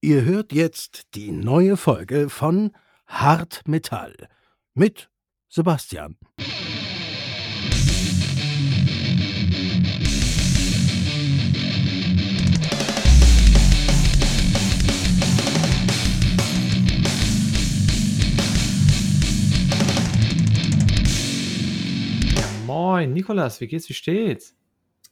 Ihr hört jetzt die neue Folge von Hart Metall mit Sebastian. Moin, Nikolas, wie geht's, wie steht's?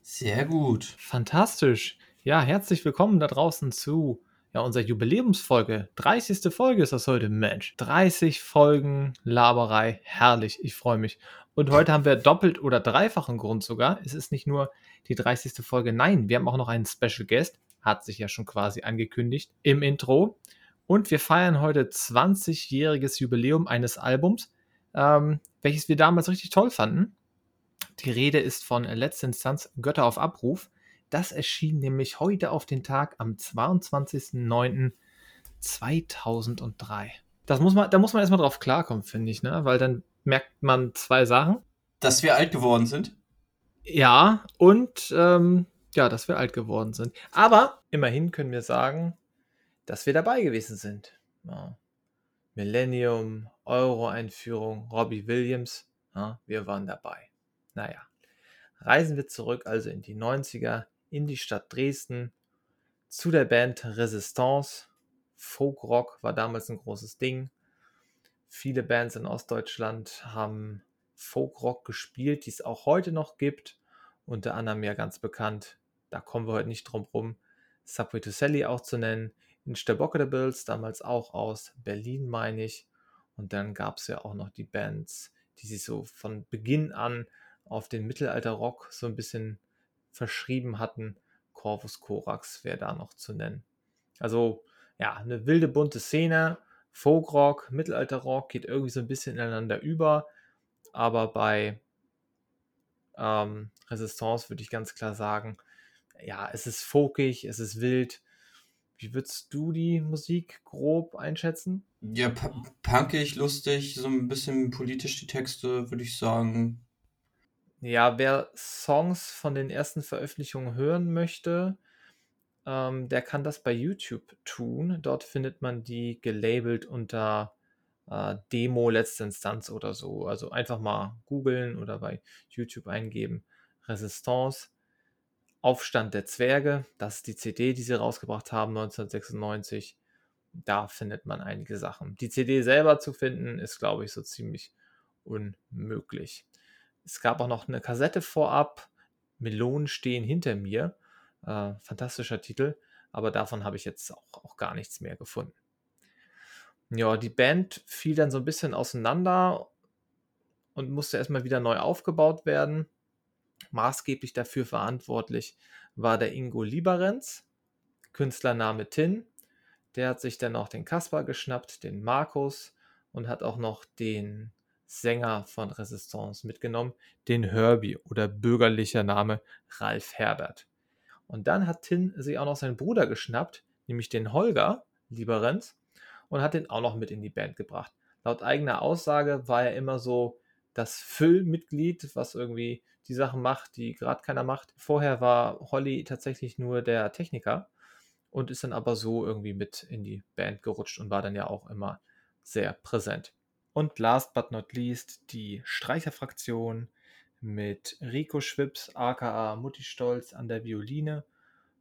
Sehr gut. Fantastisch. Ja, herzlich willkommen da draußen zu ja, unserer Jubiläumsfolge. 30. Folge ist das heute, Mensch. 30 Folgen Laberei, herrlich, ich freue mich. Und heute haben wir doppelt oder dreifachen Grund sogar. Es ist nicht nur die 30. Folge, nein, wir haben auch noch einen Special Guest, hat sich ja schon quasi angekündigt im Intro. Und wir feiern heute 20-jähriges Jubiläum eines Albums, ähm, welches wir damals richtig toll fanden. Die Rede ist von letzter Instanz Götter auf Abruf. Das erschien nämlich heute auf den Tag am 22.09.2003. Das muss man, da muss man erstmal drauf klarkommen, finde ich, ne? Weil dann merkt man zwei Sachen. Dass wir alt geworden sind. Ja, und ähm, ja, dass wir alt geworden sind. Aber immerhin können wir sagen, dass wir dabei gewesen sind. Ja. Millennium, Euro-Einführung, Robbie Williams, ja, wir waren dabei. Naja, reisen wir zurück also in die 90er, in die Stadt Dresden, zu der Band Resistance. Folkrock war damals ein großes Ding. Viele Bands in Ostdeutschland haben Folkrock gespielt, die es auch heute noch gibt. Unter anderem ja ganz bekannt, da kommen wir heute nicht drum rum, Subway to Sally auch zu nennen. In Bills, damals auch aus Berlin, meine ich. Und dann gab es ja auch noch die Bands, die sich so von Beginn an auf den Mittelalterrock so ein bisschen verschrieben hatten. Corvus Corax wäre da noch zu nennen. Also ja, eine wilde bunte Szene. Folkrock, Mittelalterrock geht irgendwie so ein bisschen ineinander über. Aber bei ähm, Resistance würde ich ganz klar sagen, ja, es ist folkig, es ist wild. Wie würdest du die Musik grob einschätzen? Ja, punkig, lustig, so ein bisschen politisch die Texte, würde ich sagen. Ja, wer Songs von den ersten Veröffentlichungen hören möchte, ähm, der kann das bei YouTube tun. Dort findet man die gelabelt unter äh, Demo letzte Instanz oder so. Also einfach mal googeln oder bei YouTube eingeben. Resistance, Aufstand der Zwerge, das ist die CD, die sie rausgebracht haben 1996. Da findet man einige Sachen. Die CD selber zu finden, ist, glaube ich, so ziemlich unmöglich. Es gab auch noch eine Kassette vorab. Melonen stehen hinter mir. Äh, fantastischer Titel, aber davon habe ich jetzt auch, auch gar nichts mehr gefunden. Ja, die Band fiel dann so ein bisschen auseinander und musste erstmal wieder neu aufgebaut werden. Maßgeblich dafür verantwortlich war der Ingo Lieberenz, Künstlername Tin. Der hat sich dann noch den Kaspar geschnappt, den Markus und hat auch noch den Sänger von Resistance mitgenommen, den Herbie oder bürgerlicher Name Ralf Herbert. Und dann hat Tin sich auch noch seinen Bruder geschnappt, nämlich den Holger Lieberenz, und hat den auch noch mit in die Band gebracht. Laut eigener Aussage war er immer so das Füllmitglied, was irgendwie die Sachen macht, die gerade keiner macht. Vorher war Holly tatsächlich nur der Techniker und ist dann aber so irgendwie mit in die Band gerutscht und war dann ja auch immer sehr präsent. Und last but not least die Streicherfraktion mit Rico Schwips, aka Mutti Stolz an der Violine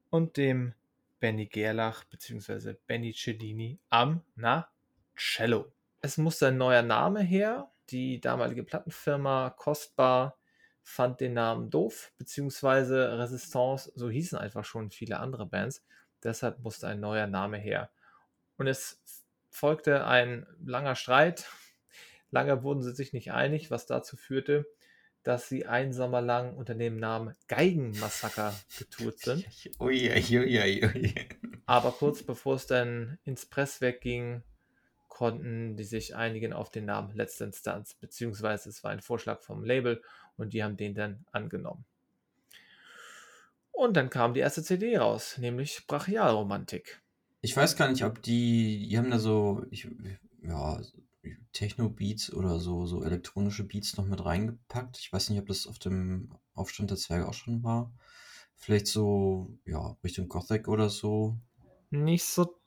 und dem Benny Gerlach bzw. Benny Cellini am na, Cello. Es musste ein neuer Name her. Die damalige Plattenfirma Kostbar fand den Namen doof, beziehungsweise Resistance, so hießen einfach schon viele andere Bands. Deshalb musste ein neuer Name her. Und es folgte ein langer Streit Lange wurden sie sich nicht einig, was dazu führte, dass sie einen Sommer lang unter dem Namen Geigenmassaker getourt sind. Ui, ui, ui, Aber kurz bevor es dann ins Presswerk ging, konnten die sich einigen auf den Namen Letzte Instanz, beziehungsweise es war ein Vorschlag vom Label und die haben den dann angenommen. Und dann kam die erste CD raus, nämlich Brachialromantik. Ich weiß gar nicht, ob die, die haben da so, ich, ja, Techno-Beats oder so, so elektronische Beats noch mit reingepackt. Ich weiß nicht, ob das auf dem Aufstand der Zwerge auch schon war. Vielleicht so, ja, Richtung Gothic oder so. Nicht so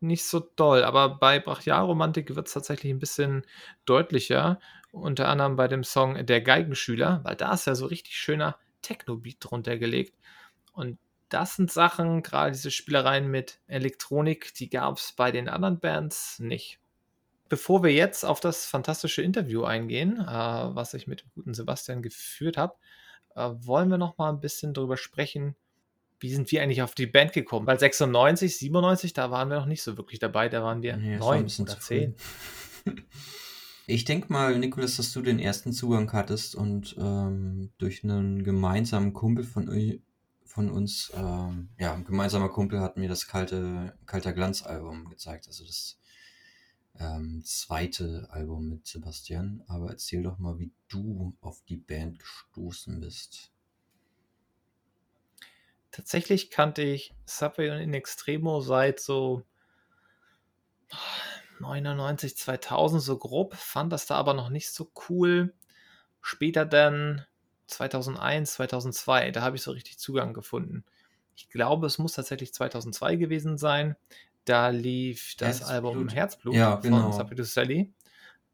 nicht so doll, aber bei Brachialromantik wird es tatsächlich ein bisschen deutlicher. Unter anderem bei dem Song Der Geigenschüler, weil da ist ja so richtig schöner Techno-Beat drunter gelegt. Und das sind Sachen, gerade diese Spielereien mit Elektronik, die gab es bei den anderen Bands nicht. Bevor wir jetzt auf das fantastische Interview eingehen, äh, was ich mit dem guten Sebastian geführt habe, äh, wollen wir noch mal ein bisschen darüber sprechen, wie sind wir eigentlich auf die Band gekommen? Weil 96, 97, da waren wir noch nicht so wirklich dabei, da waren wir Nee, neun oder zehn. Ich denke mal, Nikolas, dass du den ersten Zugang hattest und ähm, durch einen gemeinsamen Kumpel von, von uns, ähm, ja, ein gemeinsamer Kumpel hat mir das kalte, Kalter Glanz-Album gezeigt, also das ähm, zweite Album mit Sebastian. Aber erzähl doch mal, wie du auf die Band gestoßen bist. Tatsächlich kannte ich Subway und In Extremo seit so 99, 2000 so grob, fand das da aber noch nicht so cool. Später dann 2001, 2002, da habe ich so richtig Zugang gefunden. Ich glaube, es muss tatsächlich 2002 gewesen sein. Da lief das Album Herzblut. Herzblut Ja, von genau. Subway to Sally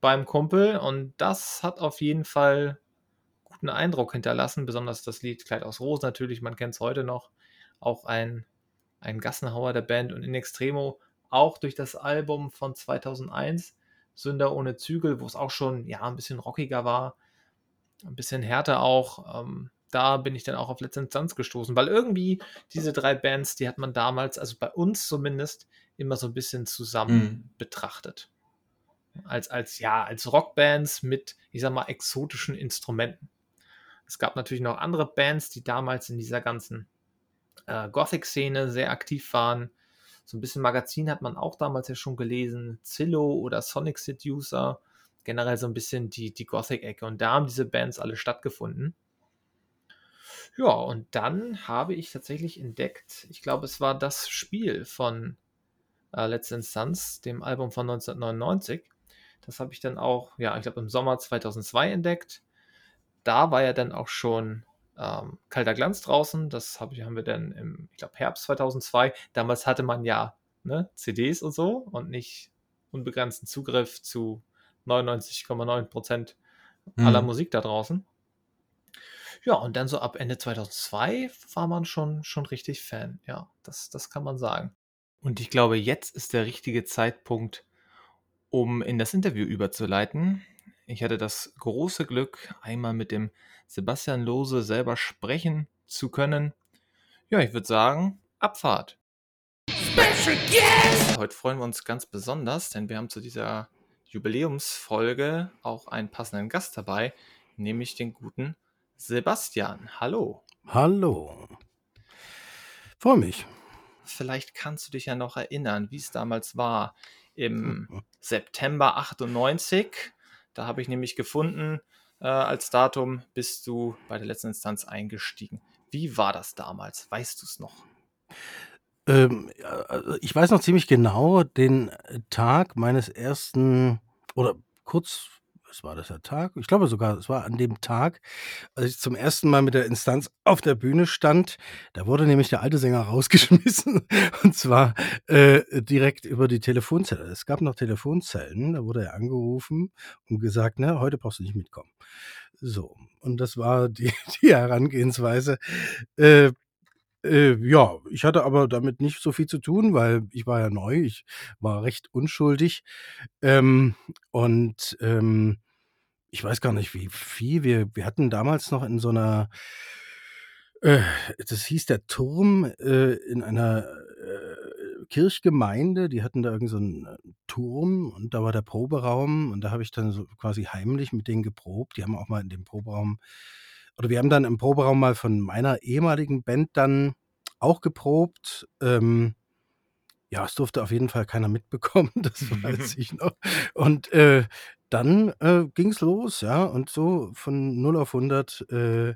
beim Kumpel und das hat auf jeden Fall guten Eindruck hinterlassen, besonders das Lied Kleid aus Rosen natürlich, man kennt es heute noch, auch ein, ein Gassenhauer der Band und in Extremo auch durch das Album von 2001, Sünder ohne Zügel, wo es auch schon ja ein bisschen rockiger war, ein bisschen härter auch. Ähm, da bin ich dann auch auf letzte Instanz gestoßen, weil irgendwie diese drei Bands, die hat man damals, also bei uns zumindest, immer so ein bisschen zusammen Mhm. betrachtet. Als, als, ja, als Rockbands mit, ich sag mal, exotischen Instrumenten. Es gab natürlich noch andere Bands, die damals in dieser ganzen äh, Gothic-Szene sehr aktiv waren. So ein bisschen Magazin hat man auch damals ja schon gelesen. Zillow oder Sonic Seducer. Generell so ein bisschen die, die Gothic-Ecke. Und da haben diese Bands alle stattgefunden. Ja, und dann habe ich tatsächlich entdeckt, ich glaube, es war das Spiel von äh, Letzte Instanz, dem Album von 1999. Das habe ich dann auch, ja, ich glaube, im Sommer 2002 entdeckt. Da war ja dann auch schon ähm, Kalter Glanz draußen. Das hab ich, haben wir dann im, ich glaube, Herbst 2002. Damals hatte man ja ne, CDs und so und nicht unbegrenzten Zugriff zu 99,9 Prozent aller Mhm. Musik da draußen. Ja, und dann so ab Ende 2002 war man schon, schon richtig Fan. Ja, das, das kann man sagen. Und ich glaube, jetzt ist der richtige Zeitpunkt, um in das Interview überzuleiten. Ich hatte das große Glück, einmal mit dem Sebastian Lose selber sprechen zu können. Ja, ich würde sagen, Abfahrt. Heute freuen wir uns ganz besonders, denn wir haben zu dieser Jubiläumsfolge auch einen passenden Gast dabei, nämlich den guten Sebastian. Hallo. Hallo. Freue mich. Vielleicht kannst du dich ja noch erinnern, wie es damals war. Im September 98, da habe ich nämlich gefunden, äh, als Datum bist du bei der letzten Instanz eingestiegen. Wie war das damals? Weißt du es noch? Ähm, also ich weiß noch ziemlich genau den Tag meines ersten oder kurz, was war das der Tag? Ich glaube sogar, es war an dem Tag, als ich zum ersten Mal mit der Instanz auf der Bühne stand. Da wurde nämlich der alte Sänger rausgeschmissen und zwar äh, direkt über die Telefonzelle. Es gab noch Telefonzellen, da wurde er angerufen und gesagt, ne, heute brauchst du nicht mitkommen. So, und das war die, die Herangehensweise. Äh, äh, ja, ich hatte aber damit nicht so viel zu tun, weil ich war ja neu, ich war recht unschuldig. Ähm, und ähm, ich weiß gar nicht, wie viel. Wir, wir hatten damals noch in so einer, äh, das hieß der Turm äh, in einer äh, Kirchgemeinde, die hatten da irgend so einen äh, Turm und da war der Proberaum und da habe ich dann so quasi heimlich mit denen geprobt. Die haben auch mal in dem Proberaum oder wir haben dann im Proberaum mal von meiner ehemaligen Band dann auch geprobt. Ähm, ja, es durfte auf jeden Fall keiner mitbekommen, das weiß ich noch. Und äh, dann äh, ging's los, ja, und so von 0 auf 100 äh,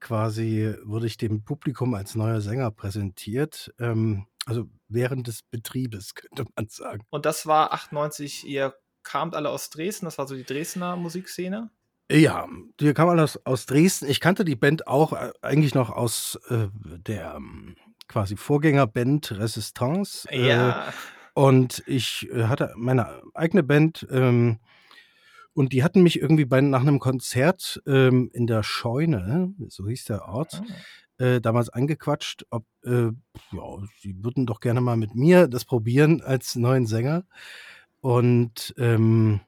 quasi wurde ich dem Publikum als neuer Sänger präsentiert. Ähm, also während des Betriebes, könnte man sagen. Und das war 98, ihr kamt alle aus Dresden, das war so die Dresdner Musikszene. Ja, die kam alles aus Dresden. Ich kannte die Band auch äh, eigentlich noch aus äh, der ähm, quasi Vorgängerband Resistance. Äh, Ja. und ich äh, hatte meine eigene Band. Ähm, und die hatten mich irgendwie bei, nach einem Konzert ähm, in der Scheune, so hieß der Ort, Ah. äh, damals angequatscht, ob äh, ja, sie würden doch gerne mal mit mir das probieren als neuen Sänger. Und ähm,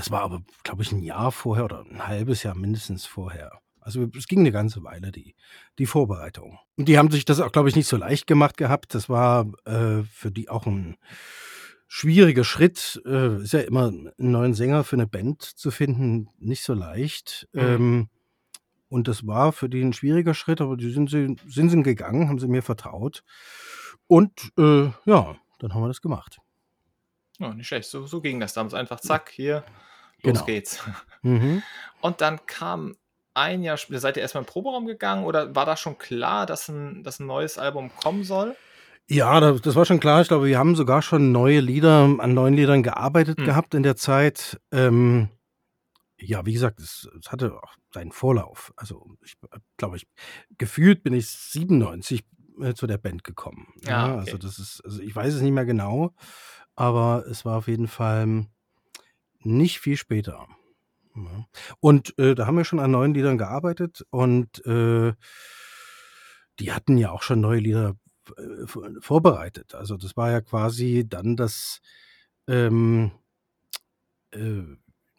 das war aber, glaube ich, ein Jahr vorher oder ein halbes Jahr mindestens vorher. Also es ging eine ganze Weile, die, die Vorbereitung. Und die haben sich das auch, glaube ich, nicht so leicht gemacht gehabt. Das war äh, für die auch ein schwieriger Schritt. Äh, ist ja immer einen neuen Sänger für eine Band zu finden, nicht so leicht. Mhm. Ähm, und das war für die ein schwieriger Schritt, aber die sind sie, sind sie gegangen, haben sie mir vertraut. Und äh, ja, dann haben wir das gemacht. Ja, nicht schlecht. So, so ging das damals einfach. Zack, hier, los Genau. geht's. Mhm. Und dann kam ein Jahr später, seid ihr erstmal den Proberaum gegangen oder war da schon klar, dass ein, dass ein neues Album kommen soll? Ja, da- das war schon klar. Ich glaube, wir haben sogar schon neue Lieder, an neuen Liedern gearbeitet Hm. gehabt in der Zeit. Ähm, ja, wie gesagt, es, es hatte auch seinen Vorlauf. Also ich glaube, ich gefühlt bin ich 97 äh, zu der Band gekommen. Ja, Ja, Ah, okay. also das ist, also ich weiß es nicht mehr genau, aber es war auf jeden Fall nicht viel später. Ja. Und äh, da haben wir schon an neuen Liedern gearbeitet und äh, die hatten ja auch schon neue Lieder äh, vor- vorbereitet. Also das war ja quasi dann das, ähm, äh,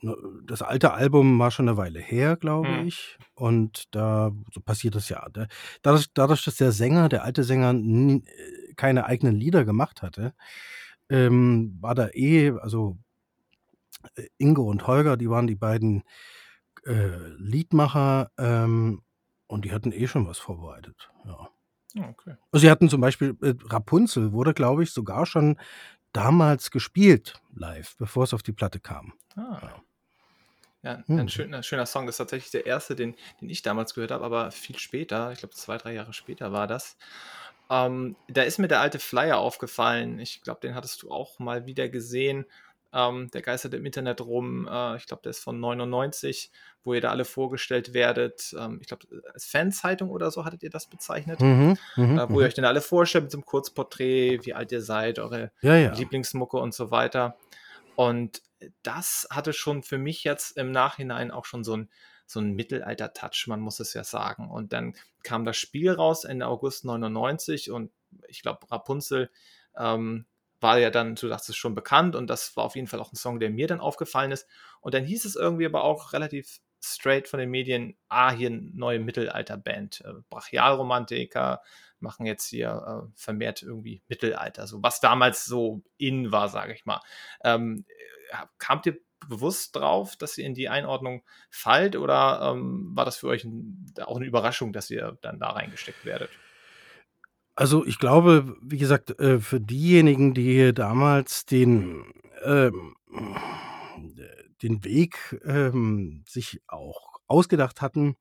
ne- das alte Album war schon eine Weile her, glaube Hm. ich. Und da so passiert das ja. Da- Dadurch, dadurch, dass der Sänger, der alte Sänger, nie, äh, keine eigenen Lieder gemacht hatte, ähm, war da eh, also Ingo und Holger, die waren die beiden äh, Liedmacher ähm, und die hatten eh schon was vorbereitet. Ja. Ja, okay. Also sie hatten zum Beispiel äh, Rapunzel wurde, glaube ich, sogar schon damals gespielt live, bevor es auf die Platte kam. Ah. Ja, Hm. ein schöner, schöner Song. Das ist tatsächlich der erste, den, den ich damals gehört habe, aber viel später, ich glaube zwei, drei Jahre später war das. Ähm, da ist mir der alte Flyer aufgefallen. Ich glaube, den hattest du auch mal wieder gesehen. Ähm, der geistert im Internet rum. Äh, ich glaube, der ist von 99, wo ihr da alle vorgestellt werdet. Ähm, ich glaube, als Fanzeitung oder so hattet ihr das bezeichnet. Mhm, mhm, Äh, wo mhm. ihr euch dann alle vorstellt mit so einem Kurzporträt, wie alt ihr seid, eure Ja, ja. Lieblingsmucke und so weiter. Und das hatte schon für mich jetzt im Nachhinein auch schon so ein, so ein Mittelalter-Touch, man muss es ja sagen. Und dann kam das Spiel raus Ende August 99 und ich glaube, Rapunzel ähm, war ja dann, du sagst es schon bekannt und das war auf jeden Fall auch ein Song, der mir dann aufgefallen ist. Und dann hieß es irgendwie aber auch relativ straight von den Medien, ah, hier eine neue Mittelalter-Band, äh, Brachialromantiker, machen jetzt hier äh, vermehrt irgendwie Mittelalter, so was damals so in war, sage ich mal. Ähm, äh, kamt ihr bewusst drauf, dass ihr in die Einordnung fallt oder ähm, war das für euch ein, auch eine Überraschung, dass ihr dann da reingesteckt werdet? Also ich glaube, wie gesagt, äh, für diejenigen, die damals den, ähm, den Weg ähm, sich auch ausgedacht hatten,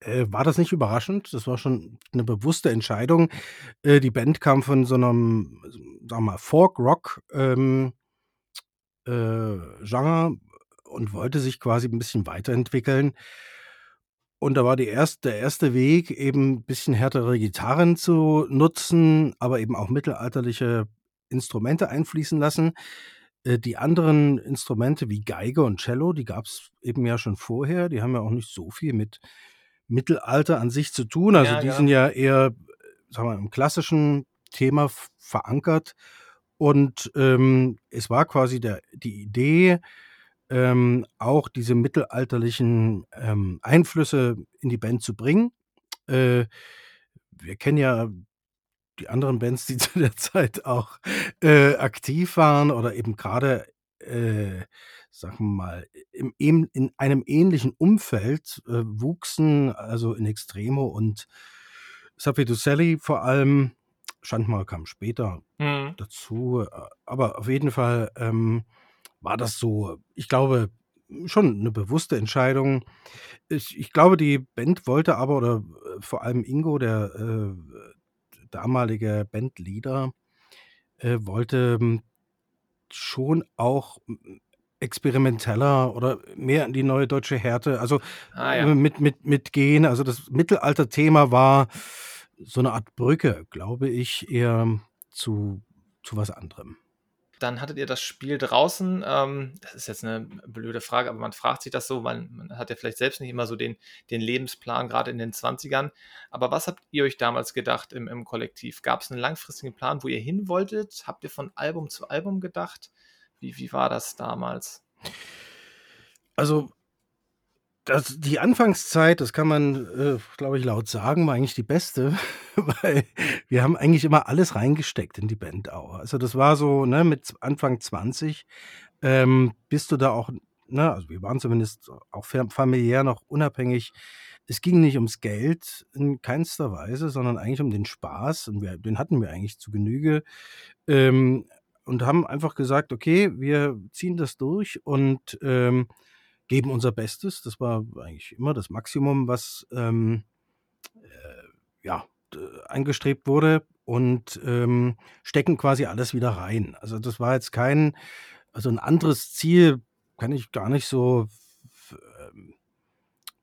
äh, war das nicht überraschend. Das war schon eine bewusste Entscheidung. Äh, die Band kam von so einem, sagen wir mal, Folk-Rock ähm, äh, Genre und wollte sich quasi ein bisschen weiterentwickeln. Und da war die erst, der erste Weg, eben ein bisschen härtere Gitarren zu nutzen, aber eben auch mittelalterliche Instrumente einfließen lassen. Äh, die anderen Instrumente wie Geige und Cello, die gab es eben ja schon vorher. Die haben ja auch nicht so viel mit Mittelalter an sich zu tun. Also Ja, die ja. sind ja eher, sagen wir, im klassischen Thema verankert. Und ähm, es war quasi der, die Idee, ähm, auch diese mittelalterlichen ähm, Einflüsse in die Band zu bringen. Äh, wir kennen ja die anderen Bands, die zu der Zeit auch äh, aktiv waren oder eben gerade, äh, sagen wir mal, im, im, in einem ähnlichen Umfeld äh, wuchsen, also in Extremo und Safi Sally vor allem. Schandmal kam später Hm. dazu, äh, aber auf jeden Fall ähm, war das so, ich glaube, schon eine bewusste Entscheidung. Ich, ich glaube, die Band wollte aber, oder äh, vor allem Ingo, der äh, damalige Bandleader, äh, wollte ähm, schon auch mm, experimenteller oder mehr in die neue deutsche Härte, also Ah äh, ja. mit, mit, mit gehen. Also das Mittelalter-Thema war so eine Art Brücke, glaube ich, eher zu zu was anderem. Dann hattet ihr das Spiel draußen. Ähm, das ist jetzt eine blöde Frage, aber man fragt sich das so. Man, man hat ja vielleicht selbst nicht immer so den, den Lebensplan, gerade in den 20ern. Aber was habt ihr euch damals gedacht im, im Kollektiv? Gab es einen langfristigen Plan, wo ihr hin wolltet? Habt ihr von Album zu Album gedacht? Wie, wie war das damals? Also das, die Anfangszeit, das kann man, äh, glaube ich, laut sagen, war eigentlich die beste, weil wir haben eigentlich immer alles reingesteckt in die Band auch. Also das war so, ne, mit Anfang 20 ähm, bist du da auch, ne, also wir waren zumindest auch familiär noch unabhängig. Es ging nicht ums Geld in keinster Weise, sondern eigentlich um den Spaß und wir, den hatten wir eigentlich zu Genüge. Ähm, und haben einfach gesagt, okay, wir ziehen das durch und ähm, geben unser Bestes. Das war eigentlich immer das Maximum, was ähm, äh, ja, eingestrebt wurde und ähm, stecken quasi alles wieder rein. Also das war jetzt kein, also ein anderes Ziel kann ich gar nicht so ähm,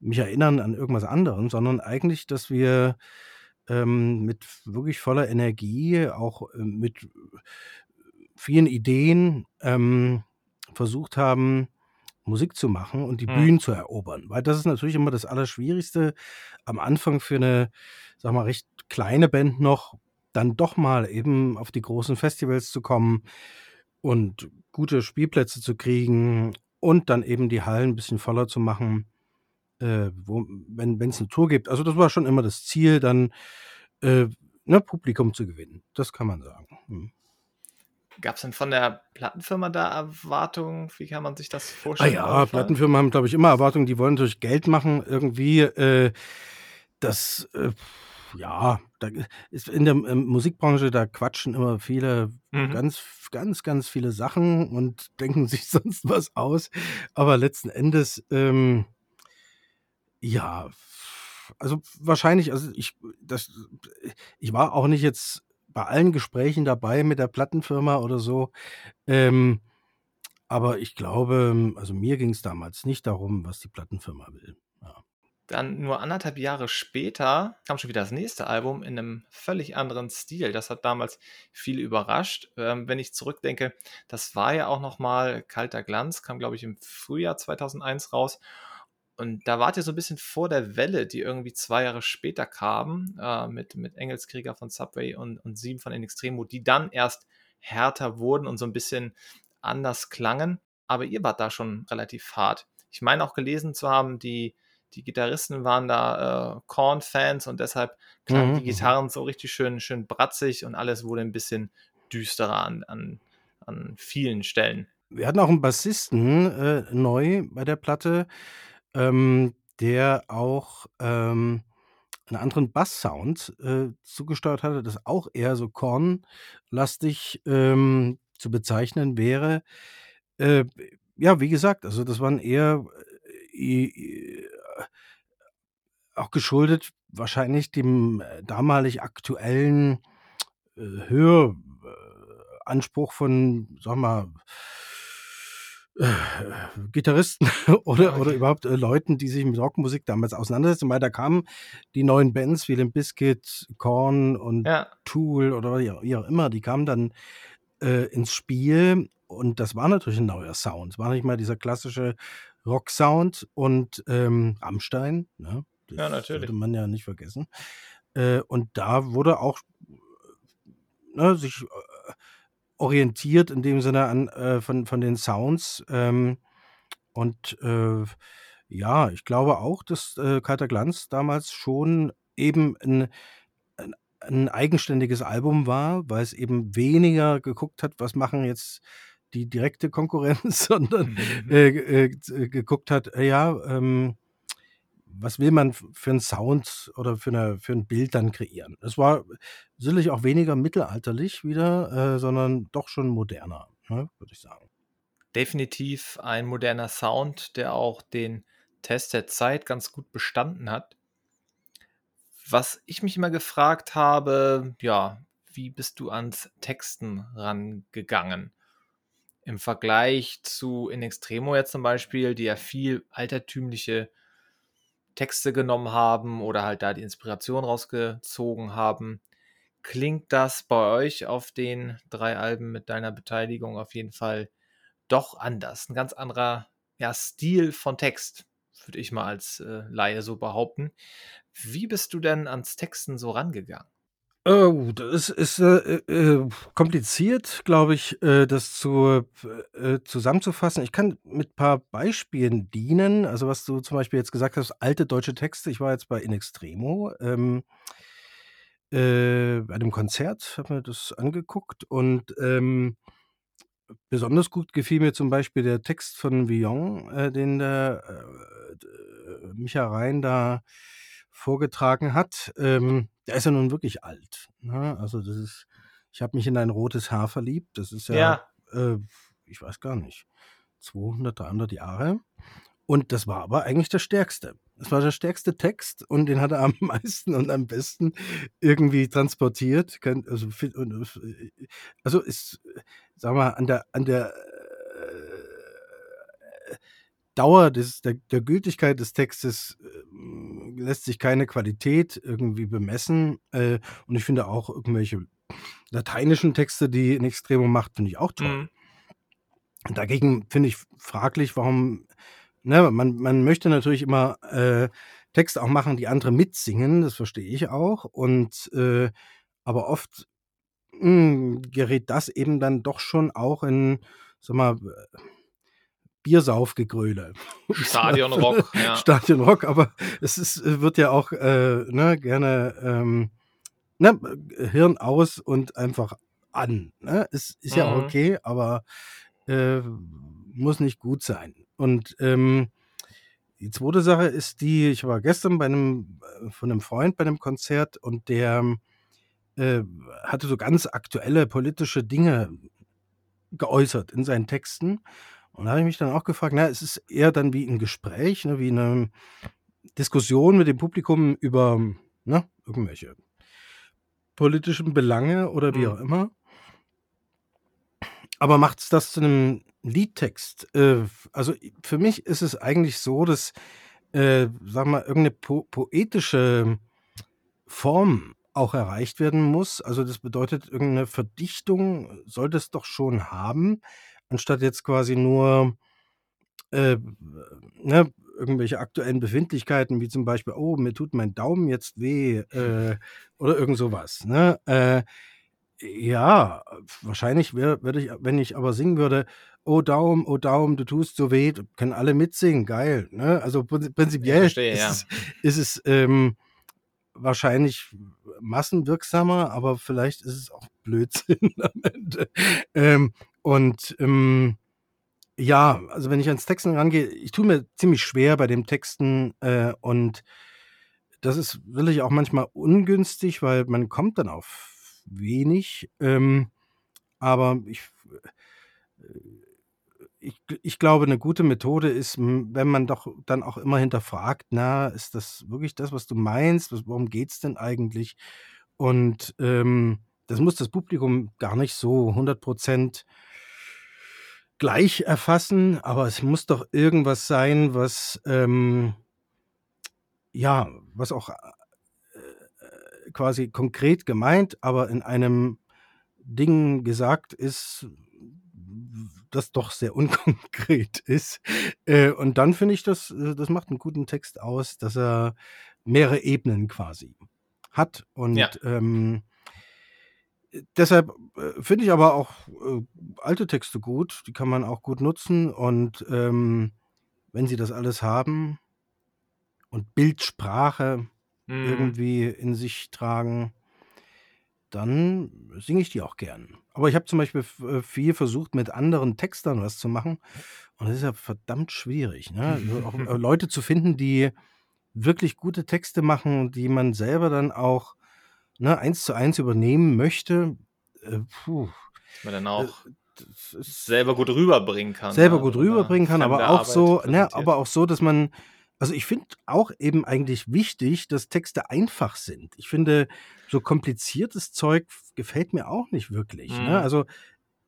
mich erinnern an irgendwas anderem, sondern eigentlich, dass wir ähm, mit wirklich voller Energie, auch äh, mit vielen Ideen ähm, versucht haben, Musik zu machen und die Mhm. Bühnen zu erobern. Weil das ist natürlich immer das Allerschwierigste am Anfang für eine, sag mal, recht kleine Band noch, dann doch mal eben auf die großen Festivals zu kommen und gute Spielplätze zu kriegen und dann eben die Hallen ein bisschen voller zu machen, äh, wo wenn es eine Tour gibt. Also, das war schon immer das Ziel, dann, äh, ne, Publikum zu gewinnen. Das kann man sagen. Mhm. Gab es denn von der Plattenfirma da Erwartungen? Wie kann man sich das Ah vorstellen? in ja? Plattenfirmen haben, glaube ich, immer Erwartungen, die wollen natürlich Geld machen irgendwie. Äh, das, äh, ja, da ist in der ähm, Musikbranche, da quatschen immer viele Mhm. ganz, ganz, ganz viele Sachen und denken sich sonst was aus. Aber letzten Endes, ähm, ja, also wahrscheinlich, also ich, das, ich war auch nicht jetzt bei allen Gesprächen dabei mit der Plattenfirma oder so. Ähm, aber ich glaube, also mir ging es damals nicht darum, was die Plattenfirma will. Ja. Dann nur anderthalb Jahre später kam schon wieder das nächste Album in einem völlig anderen Stil. Das hat damals viel überrascht. Ähm, wenn ich zurückdenke, das war ja auch noch mal Kalter Glanz, kam glaube ich im Frühjahr 2001 raus. Und da wart ihr so ein bisschen vor der Welle, die irgendwie zwei Jahre später kam, äh, mit, mit Engelskrieger von Subway und, und Sieben von In Extremo, die dann erst härter wurden und so ein bisschen anders klangen. Aber ihr wart da schon relativ hart. Ich meine auch gelesen zu haben, die, die Gitarristen waren da äh, Korn-Fans und deshalb klangen Mhm, die mhm. Gitarren so richtig schön, schön bratzig und alles wurde ein bisschen düsterer an, an, an vielen Stellen. Wir hatten auch einen Bassisten äh, neu bei der Platte, ähm, der auch ähm, einen anderen Basssound äh, zugesteuert hatte, das auch eher so Korn-lastig ähm, zu bezeichnen wäre. Äh, ja, wie gesagt, also das waren eher äh, äh, auch geschuldet wahrscheinlich dem äh, damalig aktuellen äh, Höranspruch von, sag mal, äh, Gitarristen oder, Ah, oder okay. überhaupt äh, Leuten, die sich mit Rockmusik damals auseinandersetzen, weil da kamen die neuen Bands wie Limp Bizkit, Korn und Ja, Tool oder wie auch, wie auch immer, die kamen dann äh, ins Spiel und das war natürlich ein neuer Sound. Es war nicht mal dieser klassische Rock-Sound und ähm, Rammstein, ne? ja, Das natürlich. sollte man ja nicht vergessen. Äh, und da wurde auch ne, sich äh, orientiert in dem Sinne an äh, von, von den Sounds. Ähm, und äh, ja, ich glaube auch, dass äh, Kalter Glanz damals schon eben ein, ein, ein eigenständiges Album war, weil es eben weniger geguckt hat, was machen jetzt die direkte Konkurrenz, sondern Mhm. äh, äh, äh, geguckt hat, ja, ähm, was will man für einen Sound oder für, eine, für ein Bild dann kreieren. Es war sicherlich auch weniger mittelalterlich wieder, äh, sondern doch schon moderner, ne, würde ich sagen. Definitiv ein moderner Sound, der auch den Test der Zeit ganz gut bestanden hat. Was ich mich immer gefragt habe, ja, wie bist du ans Texten rangegangen? Im Vergleich zu In Extremo jetzt zum Beispiel, die ja viel altertümliche Texte genommen haben oder halt da die Inspiration rausgezogen haben. Klingt das bei euch auf den drei Alben mit deiner Beteiligung auf jeden Fall doch anders? Ein ganz anderer ja, Stil von Text, würde ich mal als äh, Laie so behaupten. Wie bist du denn ans Texten so rangegangen? Oh, das ist, äh, äh, kompliziert, glaube ich, äh, das zu äh, zusammenzufassen. Ich kann mit ein paar Beispielen dienen. Also, was du zum Beispiel jetzt gesagt hast, alte deutsche Texte. Ich war jetzt bei In Extremo, ähm, äh, bei einem Konzert, habe mir das angeguckt und, ähm, besonders gut gefiel mir zum Beispiel der Text von Villon, äh, den der, äh, Micha Rein da vorgetragen hat. Ähm, der ist ja nun wirklich alt, ne? Also, das ist „Ich habe mich in ein rotes Haar verliebt“, das ist ja, Ja. äh, ich weiß gar nicht, 200, 300 Jahre. Und das war aber eigentlich der stärkste. Das war der stärkste Text und den hat er am meisten und am besten irgendwie transportiert. Also, äh, also, ist, sagen wir mal, an der an der, äh, Dauer des der der Gültigkeit des Textes, ähm, lässt sich keine Qualität irgendwie bemessen. Äh, und ich finde auch irgendwelche lateinischen Texte, die In Extremo macht, finde ich auch toll. Mhm. Dagegen finde ich fraglich, warum ne, man man möchte natürlich immer, äh, Texte auch machen, die andere mitsingen, das verstehe ich auch. Und, äh, aber oft, hm, gerät das eben dann doch schon auch in, sage mal, äh, Biersaufgegröle. Stadionrock, ja. Stadionrock, aber es ist wird ja auch, äh, ne, gerne, ähm, ne, Hirn aus und einfach an, ne? Ist ist ja auch Mhm. okay, aber, äh, muss nicht gut sein. Und, ähm, die zweite Sache ist die, ich war gestern bei 'nem äh, von 'nem Freund bei 'nem Konzert und der, äh, hatte so ganz aktuelle politische Dinge geäußert in seinen Texten. Und da habe ich mich dann auch gefragt, na, es ist eher dann wie 'n Gespräch, ne, wie 'ne Diskussion mit dem Publikum über, ne, irgendwelche politischen Belange oder wie auch Mhm. immer. Aber macht's das zu 'nem Liedtext? Äh, also, für mich ist es eigentlich so, dass, äh, sagen wir mal, irgend 'ne po poetische Form auch erreicht werden muss. Also, das bedeutet, irgend 'ne Verdichtung sollte es doch schon haben, anstatt jetzt quasi nur, äh, ne, irgendwelche aktuellen Befindlichkeiten, wie zum Beispiel: „Oh, mir tut mein Daumen jetzt weh“, äh, oder irgend so was, ne? Äh, ja, wahrscheinlich würde ich wenn ich aber singen würde: „Oh Daumen, oh Daumen, du tust so weh“, können alle mitsingen, geil, ne? Also, prinzipiell verstehe, ist ja. es ist es, ähm, wahrscheinlich massenwirksamer, aber vielleicht ist es auch Blödsinn am Ende. Ähm, und, ähm, ja, also, wenn ich ans Texten rangehe ich tue mir ziemlich schwer bei dem Texten, äh, und das ist wirklich auch manchmal ungünstig, weil man kommt dann auf wenig, ähm, aber ich äh, ich ich glaube, 'ne gute Methode ist, wenn man doch dann auch immer hinterfragt: „Na, ist das wirklich das, was du meinst? Was worum geht's denn eigentlich?“ Und, ähm, das muss das Publikum gar nicht so 100 % gleich erfassen, aber es muss doch irgendwas sein, was, ähm ja, was auch, äh, quasi konkret gemeint, aber in einem Ding gesagt ist, das doch sehr unkonkret ist. Äh, und dann finde ich, das äh, das macht 'n guten Text aus, dass er mehrere Ebenen quasi hat. Ja. Und, ähm äh, deshalb, äh, finde ich aber auch, äh, alte Texte gut, die kann man auch gut nutzen und, ähm, wenn sie das alles haben und Bildsprache Mhm. irgendwie in sich tragen dann singe ich die auch gern. Aber ich habe zum Beispiel äh, viel versucht, mit anderen Textern was zu machen und das ist ja verdammt schwierig, ne? So auch, äh, Leute zu finden, die wirklich gute Texte machen, die man selber dann auch, ne, eins zu eins übernehmen möchte. Äh, puh. Man dann Äh, auch ist selber gut rüberbringen kann, selber ne, gut wenn rüberbringen kann, aber auch Arbeit so ne, aber auch so, dass man also, ich finde auch eben eigentlich wichtig, dass Texte einfach sind. Ich finde, so kompliziertes Zeug gefällt mir auch nicht wirklich, ne? Mhm. Also,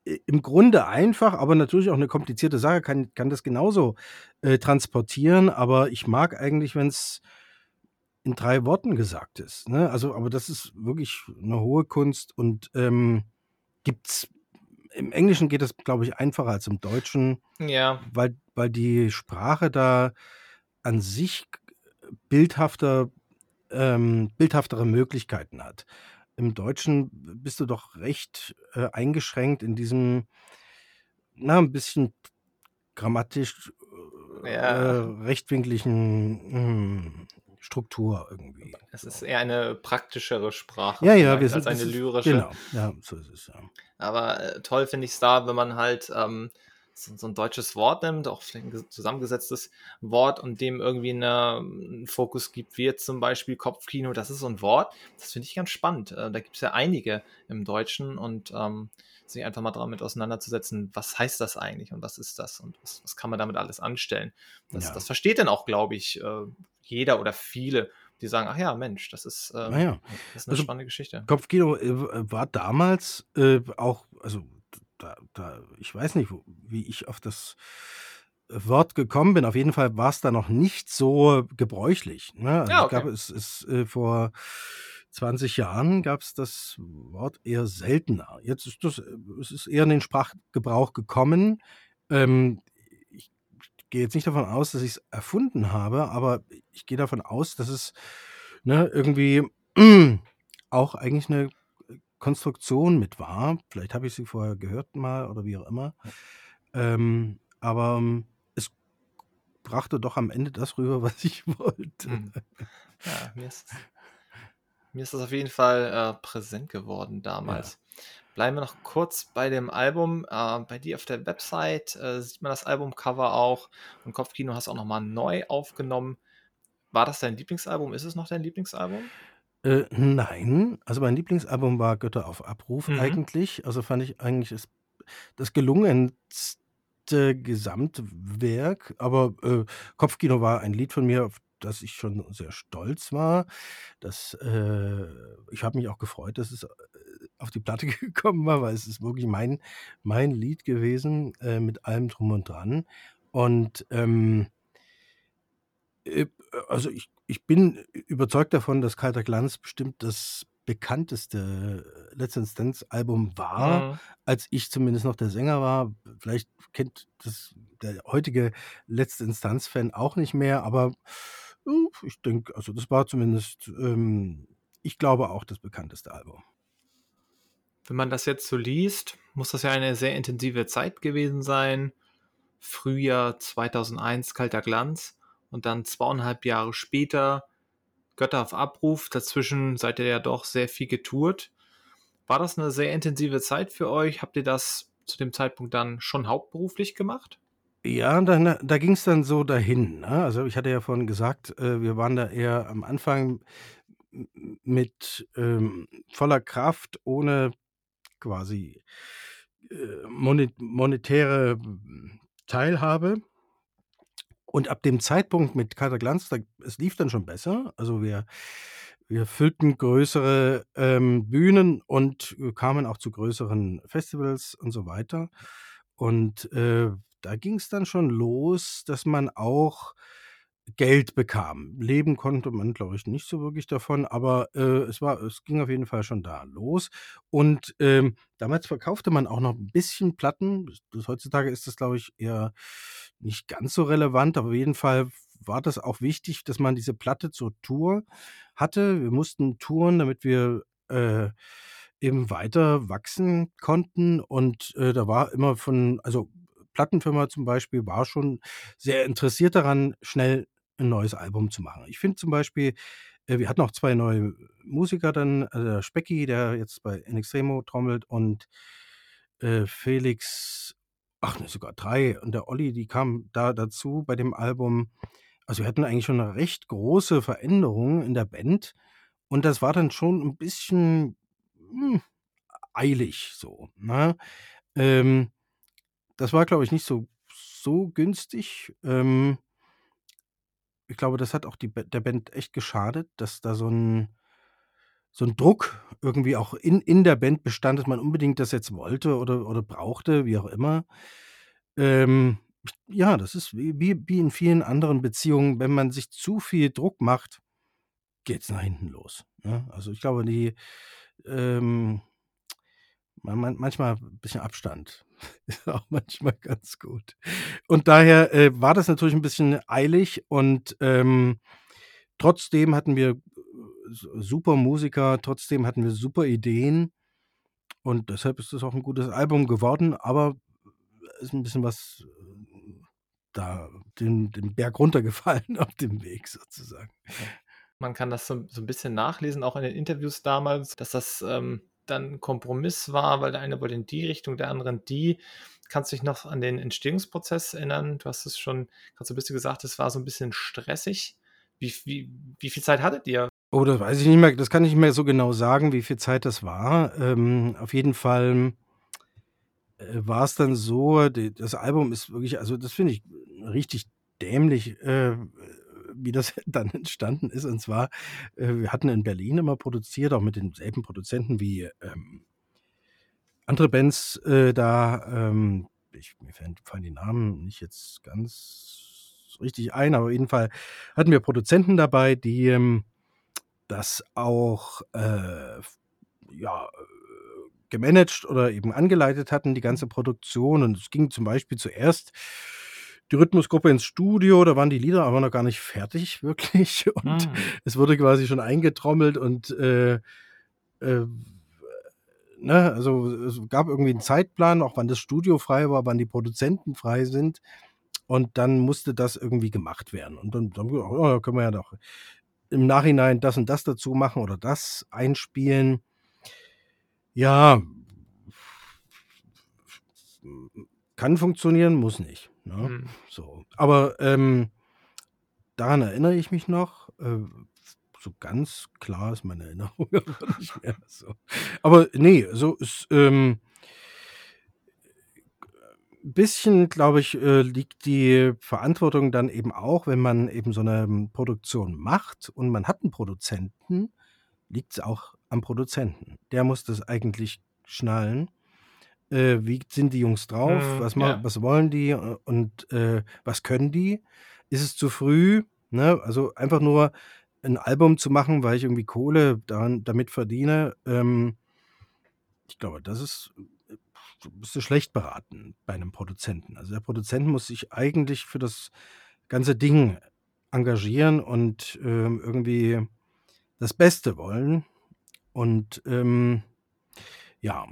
i im Grunde einfach, aber natürlich auch 'ne komplizierte Sache kann kann das genauso, äh, transportieren, aber ich mag eigentlich, wenn's in 3 Worten gesagt ist, ne? Also, aber das ist wirklich 'ne hohe Kunst und, ähm, gibt's im Englischen geht das, glaube ich, einfacher als im Deutschen, Ja. weil weil die Sprache da an sich bildhafter ähm, bildhaftere Möglichkeiten hat. Im Deutschen bist du doch recht, äh, eingeschränkt in diesem, na, 'n bisschen grammatisch, äh, Ja. rechtwinkligen, hm, Struktur irgendwie, Es ist eher eine praktischere Sprache Ja, ja, wir vielleicht als sind eine ist lyrische. genau, ja, so ist es, ja. Aber, äh, toll finde ich's da, wenn man halt, ähm, so so 'n deutsches Wort nimmt, auch vielleicht 'n ges zusammengesetztes Wort und dem irgendwie 'ne 'n Fokus gibt, wie jetzt zum Beispiel Kopfkino. Das ist so 'n Wort, das finde ich ganz spannend. Äh, da gibt's ja einige im Deutschen und, ähm, sich einfach mal damit auseinanderzusetzen, was heißt das eigentlich und was ist das und was was kann man damit alles anstellen? Das Ja. das versteht dann auch, glaube ich, äh, jeder oder viele, die sagen: „Ach ja, Mensch, das ist, ähm Na ja. das ist 'ne Also, spannende Geschichte.“ Kopfkino, äh, w war damals, äh, auch also, da da ich weiß nicht, wo wie ich auf das Wort gekommen bin. Auf jeden Fall war's da noch nicht so gebräuchlich, ne? Also, Ja, ich okay. glaube, es ist, äh, vor 20 Jahren gab's das Wort eher seltener. Jetzt ist das es ist eher in den Sprachgebrauch gekommen. Ähm, ich gehe jetzt nicht davon aus, dass ich's erfunden habe, aber ich gehe davon aus, dass es, ne, irgendwie auch eigentlich 'ne, äh, Konstruktion mit war. Vielleicht habe ich sie vorher gehört mal oder wie auch immer. Ähm, aber es brachte doch am Ende das rüber, was ich wollte. Mhm. Ja, mir ist mir ist das auf jeden Fall, äh, präsent geworden Ja. damals. Bleiben wir noch kurz bei dem Album. Äh, bei dir auf der Website, äh, sieht man das Albumcover auch und Kopfkino hast auch noch mal neu aufgenommen. War das dein Lieblingsalbum? Ist es noch dein Lieblingsalbum? Äh, nein. Also, mein Lieblingsalbum war „Götter auf Abruf“ Mhm. eigentlich. Also, fand ich eigentlich das das gelungenste Gesamtwerk, aber, äh, Kopfkino war ein Lied von mir, auf das ich schon sehr stolz war. Das, äh ich habe mich auch gefreut, dass es, äh, auf die Platte gekommen war, weil es ist wirklich mein mein Lied gewesen, äh, mit allem Drum und Dran. Und, ähm äh, also, ich ich bin überzeugt davon, dass „Kalter Glanz“ bestimmt das bekannteste Let's Dance Album war, Mhm. als ich zumindest noch der Sänger war. Vielleicht kennt das der heutige Letzte Instanz Fan auch nicht mehr, aber, ich denke also, das war zumindest, ähm ich glaube auch das bekannteste Album. Wenn man das jetzt so liest, muss das ja eine sehr intensive Zeit gewesen sein. Frühjahr 2001 „Kalter Glanz“ und dann 2 1/2 Jahre später „Götter auf Abruf“. Dazwischen seid ihr ja doch sehr viel getourt. War das 'ne sehr intensive Zeit für euch? Habt ihr das zu dem Zeitpunkt dann schon hauptberuflich gemacht? Ja, dann da ging's dann so dahin, ne? Also, ich hatte ja vorhin gesagt, äh, wir waren da eher am Anfang mit, ähm, voller Kraft, ohne quasi, äh, mone monetäre Teilhabe. Und ab dem Zeitpunkt mit „Kalter Glanz“, da es lief dann schon besser. Also, wir wir füllten größere, ähm, Bühnen und kamen auch zu größeren Festivals und so weiter. Und, äh, da ging's dann schon los, dass man auch Geld bekam. Leben konnte man, glaube ich, nicht so wirklich davon, aber, äh, es war es ging auf jeden Fall schon da los. Und, ähm, damals verkaufte man auch noch 'n bisschen Platten. Das heutzutage ist das, glaube ich, eher nicht ganz so relevant, aber auf jeden Fall war das auch wichtig, dass man diese Platte zur Tour hatte. Wir mussten touren, damit wir, äh, eben weiter wachsen konnten und, äh, da war immer von also, Plattenfirma zum Beispiel war schon sehr interessiert daran, schnell 'n neues Album zu machen. Ich finde zum Beispiel äh, wir hatten auch 2 neue Musiker dann, also, der Specki, der jetzt bei In trommelt und, äh, Felix ach ne, sogar 3 und der Olli, die kamen da dazu bei dem Album. Also, wir hatten eigentlich schon 'ne recht große Veränderung in der Band und das war dann schon 'n bisschen, hm, eilig so, ne? Ähm, das war, glaube ich, nicht so so günstig. Ähm ich glaube, das hat auch die der Band echt geschadet, dass da so 'n so 'n Druck irgendwie auch in in der Band bestand, dass man unbedingt das jetzt wollte oder oder brauchte, wie auch immer. Ähm, ja, das ist wie wie wie in vielen anderen Beziehungen, wenn man sich zu viel Druck macht geht's nach hinten los, ne? Also, ich glaube, die, ähm man man manchmal 'n bisschen Abstand ist auch manchmal ganz gut. Und daher, äh, war das natürlich 'n bisschen eilig und, ähm, trotzdem hatten wir, äh, super Musiker, trotzdem hatten wir super Ideen und deshalb ist das auch 'n gutes Album geworden, aber ist 'n bisschen was, äh, da den den Berg runtergefallen auf dem Weg sozusagen. Man kann das so so 'n bisschen nachlesen, auch in den Interviews damals, dass das, ähm, dann 'n Kompromiss war, weil der eine wollte in die Richtung, der andere in die. Kannst du dich noch an den Entstehungsprozess erinnern? Du hast es schon grad so 'n bisschen gesagt, es war so 'n bisschen stressig. Wie wie wie viel Zeit hattet ihr? Oh, das weiß ich nicht mehr. Das kann ich nicht mehr so genau sagen, wie viel Zeit das war. Ähm, auf jeden Fall, äh, war's dann so, de das Album ist wirklich also, das finde ich richtig dämlich, äh, wie das dann entstanden ist. Und zwar, äh, wir hatten in Berlin immer produziert, auch mit denselben Produzenten wie, ähm andere Bands, äh, da, ähm ich mir fallen die Namen nicht jetzt ganz richtig ein, aber auf jeden Fall hatten wir Produzenten dabei, die, ähm, das auch, äh, ja, äh, gemanagt oder eben angeleitet hatten, die ganze Produktion. Und es ging zum Beispiel zuerst die Rhythmusgruppe ins Studio, da waren die Lieder aber noch gar nicht fertig wirklich und Mhm. es wurde quasi schon eingetrommelt und, äh, äh, ne, also, es gab irgendwie 'n Zeitplan, auch wann das Studio frei war, wann die Produzenten frei sind. Und dann musste das irgendwie gemacht werden. Und dann dann haben wir gedacht: „Oh, da können wir ja noch im Nachhinein das und das dazu machen oder das einspielen.“ Ja kann funktionieren, muss nicht, ne? Mhm. So. Aber, ähm, daran erinnere ich mich noch. Äh, so ganz klar ist meine Erinnerung aber nicht mehr so. Aber ne, so ist, ähm bisschen, glaube ich, äh, liegt die Verantwortung dann eben auch, wenn man eben so 'ne, hm, Produktion macht und man hat 'n Produzenten, liegt's auch am Produzenten. Der muss das eigentlich schnallen. Äh, wie sind die Jungs drauf? Mhm, Was ja. was wollen die, und, äh, was können die? Ist es zu früh, ne? Also, einfach nur 'n Album zu machen, weil ich irgendwie Kohle daran damit verdiene, ähm ich glaube, das ist äh, bist du schlecht beraten bei 'nem Produzenten. Also, der Produzent muss sich eigentlich für das ganze Ding engagieren und, ähm, irgendwie das Beste wollen. Und, ähm, ja,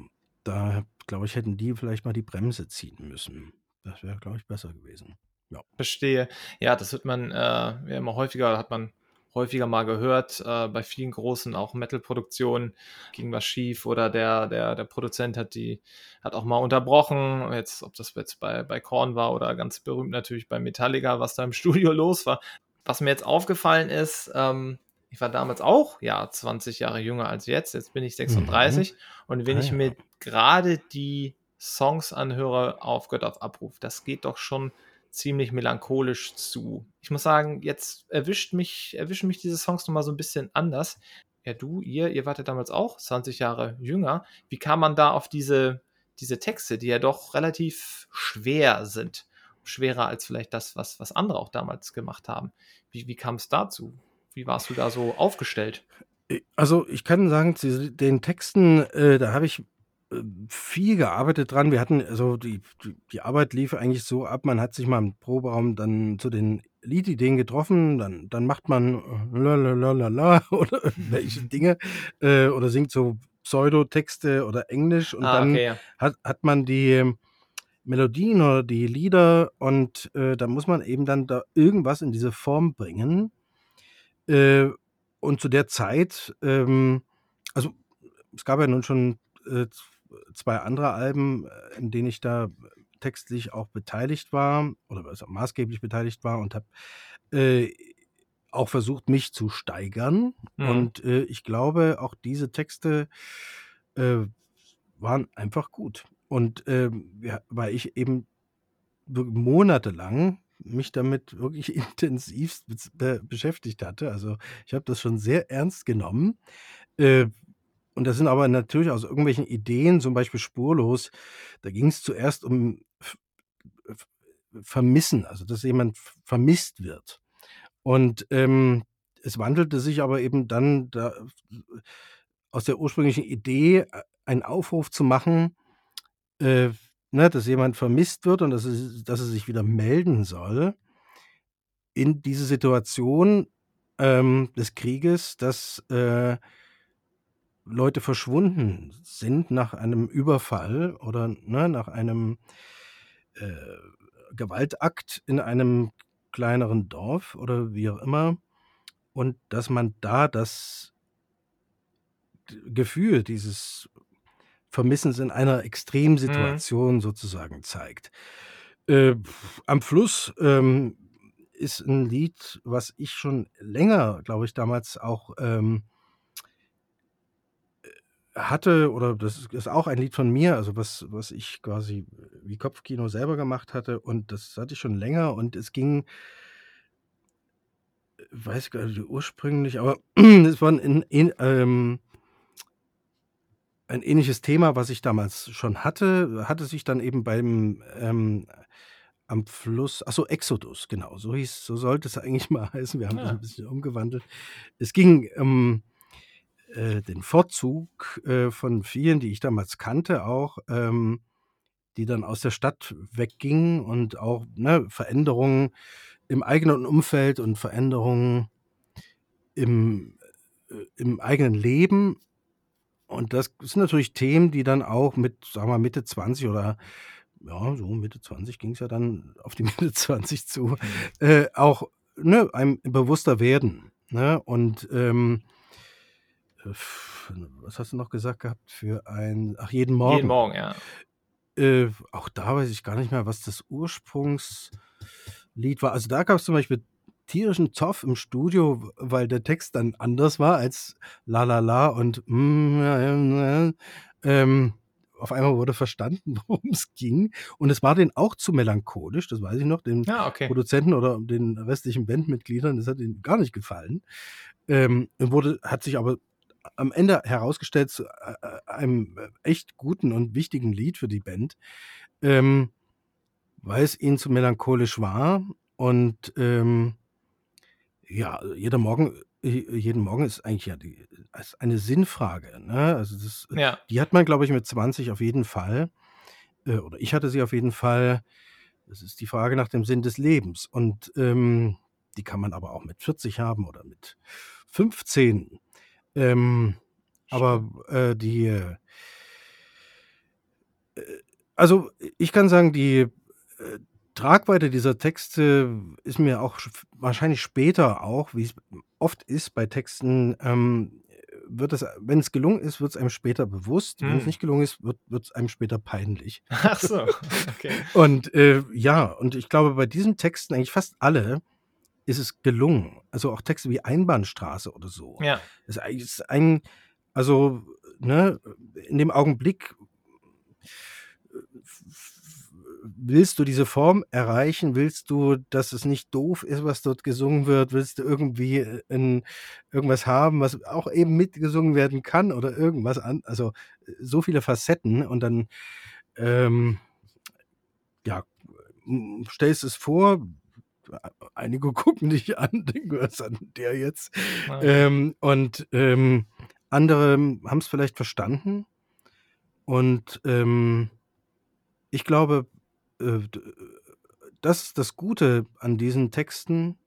da glaube ich, hätten die vielleicht mal die Bremse ziehen müssen. Das wäre, glaube ich, besser gewesen. Ja. Verstehe. Ja, das hört man, äh, ja immer häufiger hat man häufiger mal gehört, äh, bei vielen großen auch Metal-Produktionen ging was schief oder der der der Produzent hat die hat auch mal unterbrochen. Jetzt ob das jetzt bei bei Korn war oder ganz berühmt natürlich bei Metallica, was da im Studio los war. Was mir jetzt aufgefallen ist, ähm, ich war damals auch, ja, 20 Jahre jünger als jetzt. Jetzt bin ich Mhm. 36 und wenn Ah ich ja. mir grade die Songs anhöre auf Gott auf Abruf, das geht doch schon ziemlich melancholisch zu. Ich muss sagen, jetzt erwischt mich erwischen mich diese Songs noch mal so 'n bisschen anders. Ja, du, ihr ihr wart ja damals auch 20 Jahre jünger. Wie kam man da auf diese diese Texte, die ja doch relativ schwer sind? Schwerer als vielleicht das, was was andere auch damals gemacht haben. Wie wie kam's dazu? Wie warst du da so aufgestellt? Also, ich kann sagen, den Texten, äh, da habe ich, äh, viel gearbeitet dran. Wir hatten also, die die Arbeit lief eigentlich so ab, man hat sich mal im Proberaum dann zu den Liedideen getroffen, dann dann macht man, äh, „la-la-la-la-la“ oder irgendwelche Dinge, äh, oder singt so Pseudotexte oder Englisch und Ah, dann okay, ja. hat hat man die Melodien oder die Lieder und, äh, da muss man eben dann da irgendwas in diese Form bringen. Äh, und zu der Zeit, ähm also, es gab ja nun schon, äh, z 2 andere Alben, äh, in denen ich da textlich auch beteiligt war oder was maßgeblich beteiligt war und habe, äh, auch versucht, mich zu steigern. Mhm. Und, äh, ich glaube, auch diese Texte, äh, waren einfach gut. Und, ähm, ja, weil ich eben monatelang mich damit wirklich be beschäftigt hatte. Also, ich habe das schon sehr ernst genommen. Äh, und das sind aber natürlich aus irgendwelchen Ideen, zum Beispiel „Spurlos“, da ging's zuerst um Vermissen, also, dass jemand vermisst wird. Und, ähm, es wandelte sich aber eben dann da aus der ursprünglichen Idee, äh, einen Aufruf zu machen, äh, ne, dass jemand vermisst wird und dass es dass er sich wieder melden soll in diese Situation, ähm, des Krieges, dass, äh Leute verschwunden sind nach einem Überfall oder, ne, nach einem, äh, Gewaltakt in einem kleineren Dorf oder wie auch immer. Und dass man da das Gefühl dieses Vermissens in einer Mhm. Extremsituation sozusagen zeigt. Äh, am Fluss, ähm, ist 'n Lied, was ich schon länger, glaube ich, damals auch, ähm äh, hatte oder das ist auch ein Lied von mir, also was was ich quasi wie Kopfkino selber gemacht hatte und das hatte ich schon länger und es ging äh, weiß gar nicht ursprünglich, aber es war 'n in in ähm ein ähnliches Thema, was ich damals schon hatte, hatte sich dann eben beim, ähm am Fluss ach so, Exodus, genau, so hieß so sollte es eigentlich mal heißen. Wir haben das Ah. 'n bisschen umgewandelt. Es ging um, äh, den Fortzug, äh, von vielen, die ich damals kannte auch, ähm, die dann aus der Stadt weggingen und auch, ne, Veränderungen im eigenen Umfeld und Veränderungen im äh, im eigenen Leben. Und das sind natürlich Themen, die dann auch mit, sagen wir, Mitte 20 oder ja, so Mitte 20 ging's ja dann auf die Mitte 20 zu, äh, auch, ne, einem bewusster werden, ne? Und, ähm, äh, was hast du noch gesagt gehabt für ein ach, jeden Morgen. Jeden Morgen, ja. Äh, auch da weiß ich gar nicht mehr, was das Ursprungslied war. Also, da gab's zum Beispiel tierischen Zoff im Studio, weil der Text dann anders war als „La la la“ und ähm, auf einmal wurde verstanden, worum's ging. Und es war denen auch zu melancholisch, das weiß ich noch, den Ah, okay. Produzenten oder den restlichen Bandmitgliedern, das hat ihnen gar nicht gefallen. Ähm, wurde hat sich aber am Ende herausgestellt zu, äh, äh, einem echt guten und wichtigen Lied für die Band, ähm, weil's ihnen zu melancholisch war und, ähm ja, jeder Morgen j jeden Morgen ist eigentlich ja die ist eine Sinnfrage, ne? Also, das Ja. die hat man, glaube ich, mit 20 auf jeden Fall, äh, oder ich hatte sie auf jeden Fall. Das ist die Frage nach dem Sinn des Lebens und, ähm, die kann man aber auch mit 40 haben oder mit 15. Ähm, aber, äh, die äh also, ich kann sagen, die, äh, Tragweite dieser Texte ist mir auch sch wahrscheinlich später auch, wie's oft ist bei Texten, ähm, wird es wenn's gelungen ist, wird's einem später bewusst. Wenn's Mhm. nicht gelungen ist, wird wird's einem später peinlich. Ach so, okay. Und, äh, ja, und ich glaube, bei diesen Texten, eigentlich fast alle, ist es gelungen. Also, auch Texte wie „Einbahnstraße“ oder so. Ja. Ist eigentlich ist ein also, ne, in dem Augenblick f willst du diese Form erreichen? Willst du, dass es nicht doof ist, was dort gesungen wird? Willst du irgendwie, äh, 'n irgendwas haben, was auch eben mitgesungen werden kann oder irgendwas an also, so viele Facetten und dann, ähm, ja, stellst es vor, e einige gucken dich an, denken: „Was hat 'n der jetzt?“ Ah, okay. Ähm, und, ähm, andere haben's vielleicht verstanden und, ähm, ich glaube, äh, d das ist das Gute an diesen Texten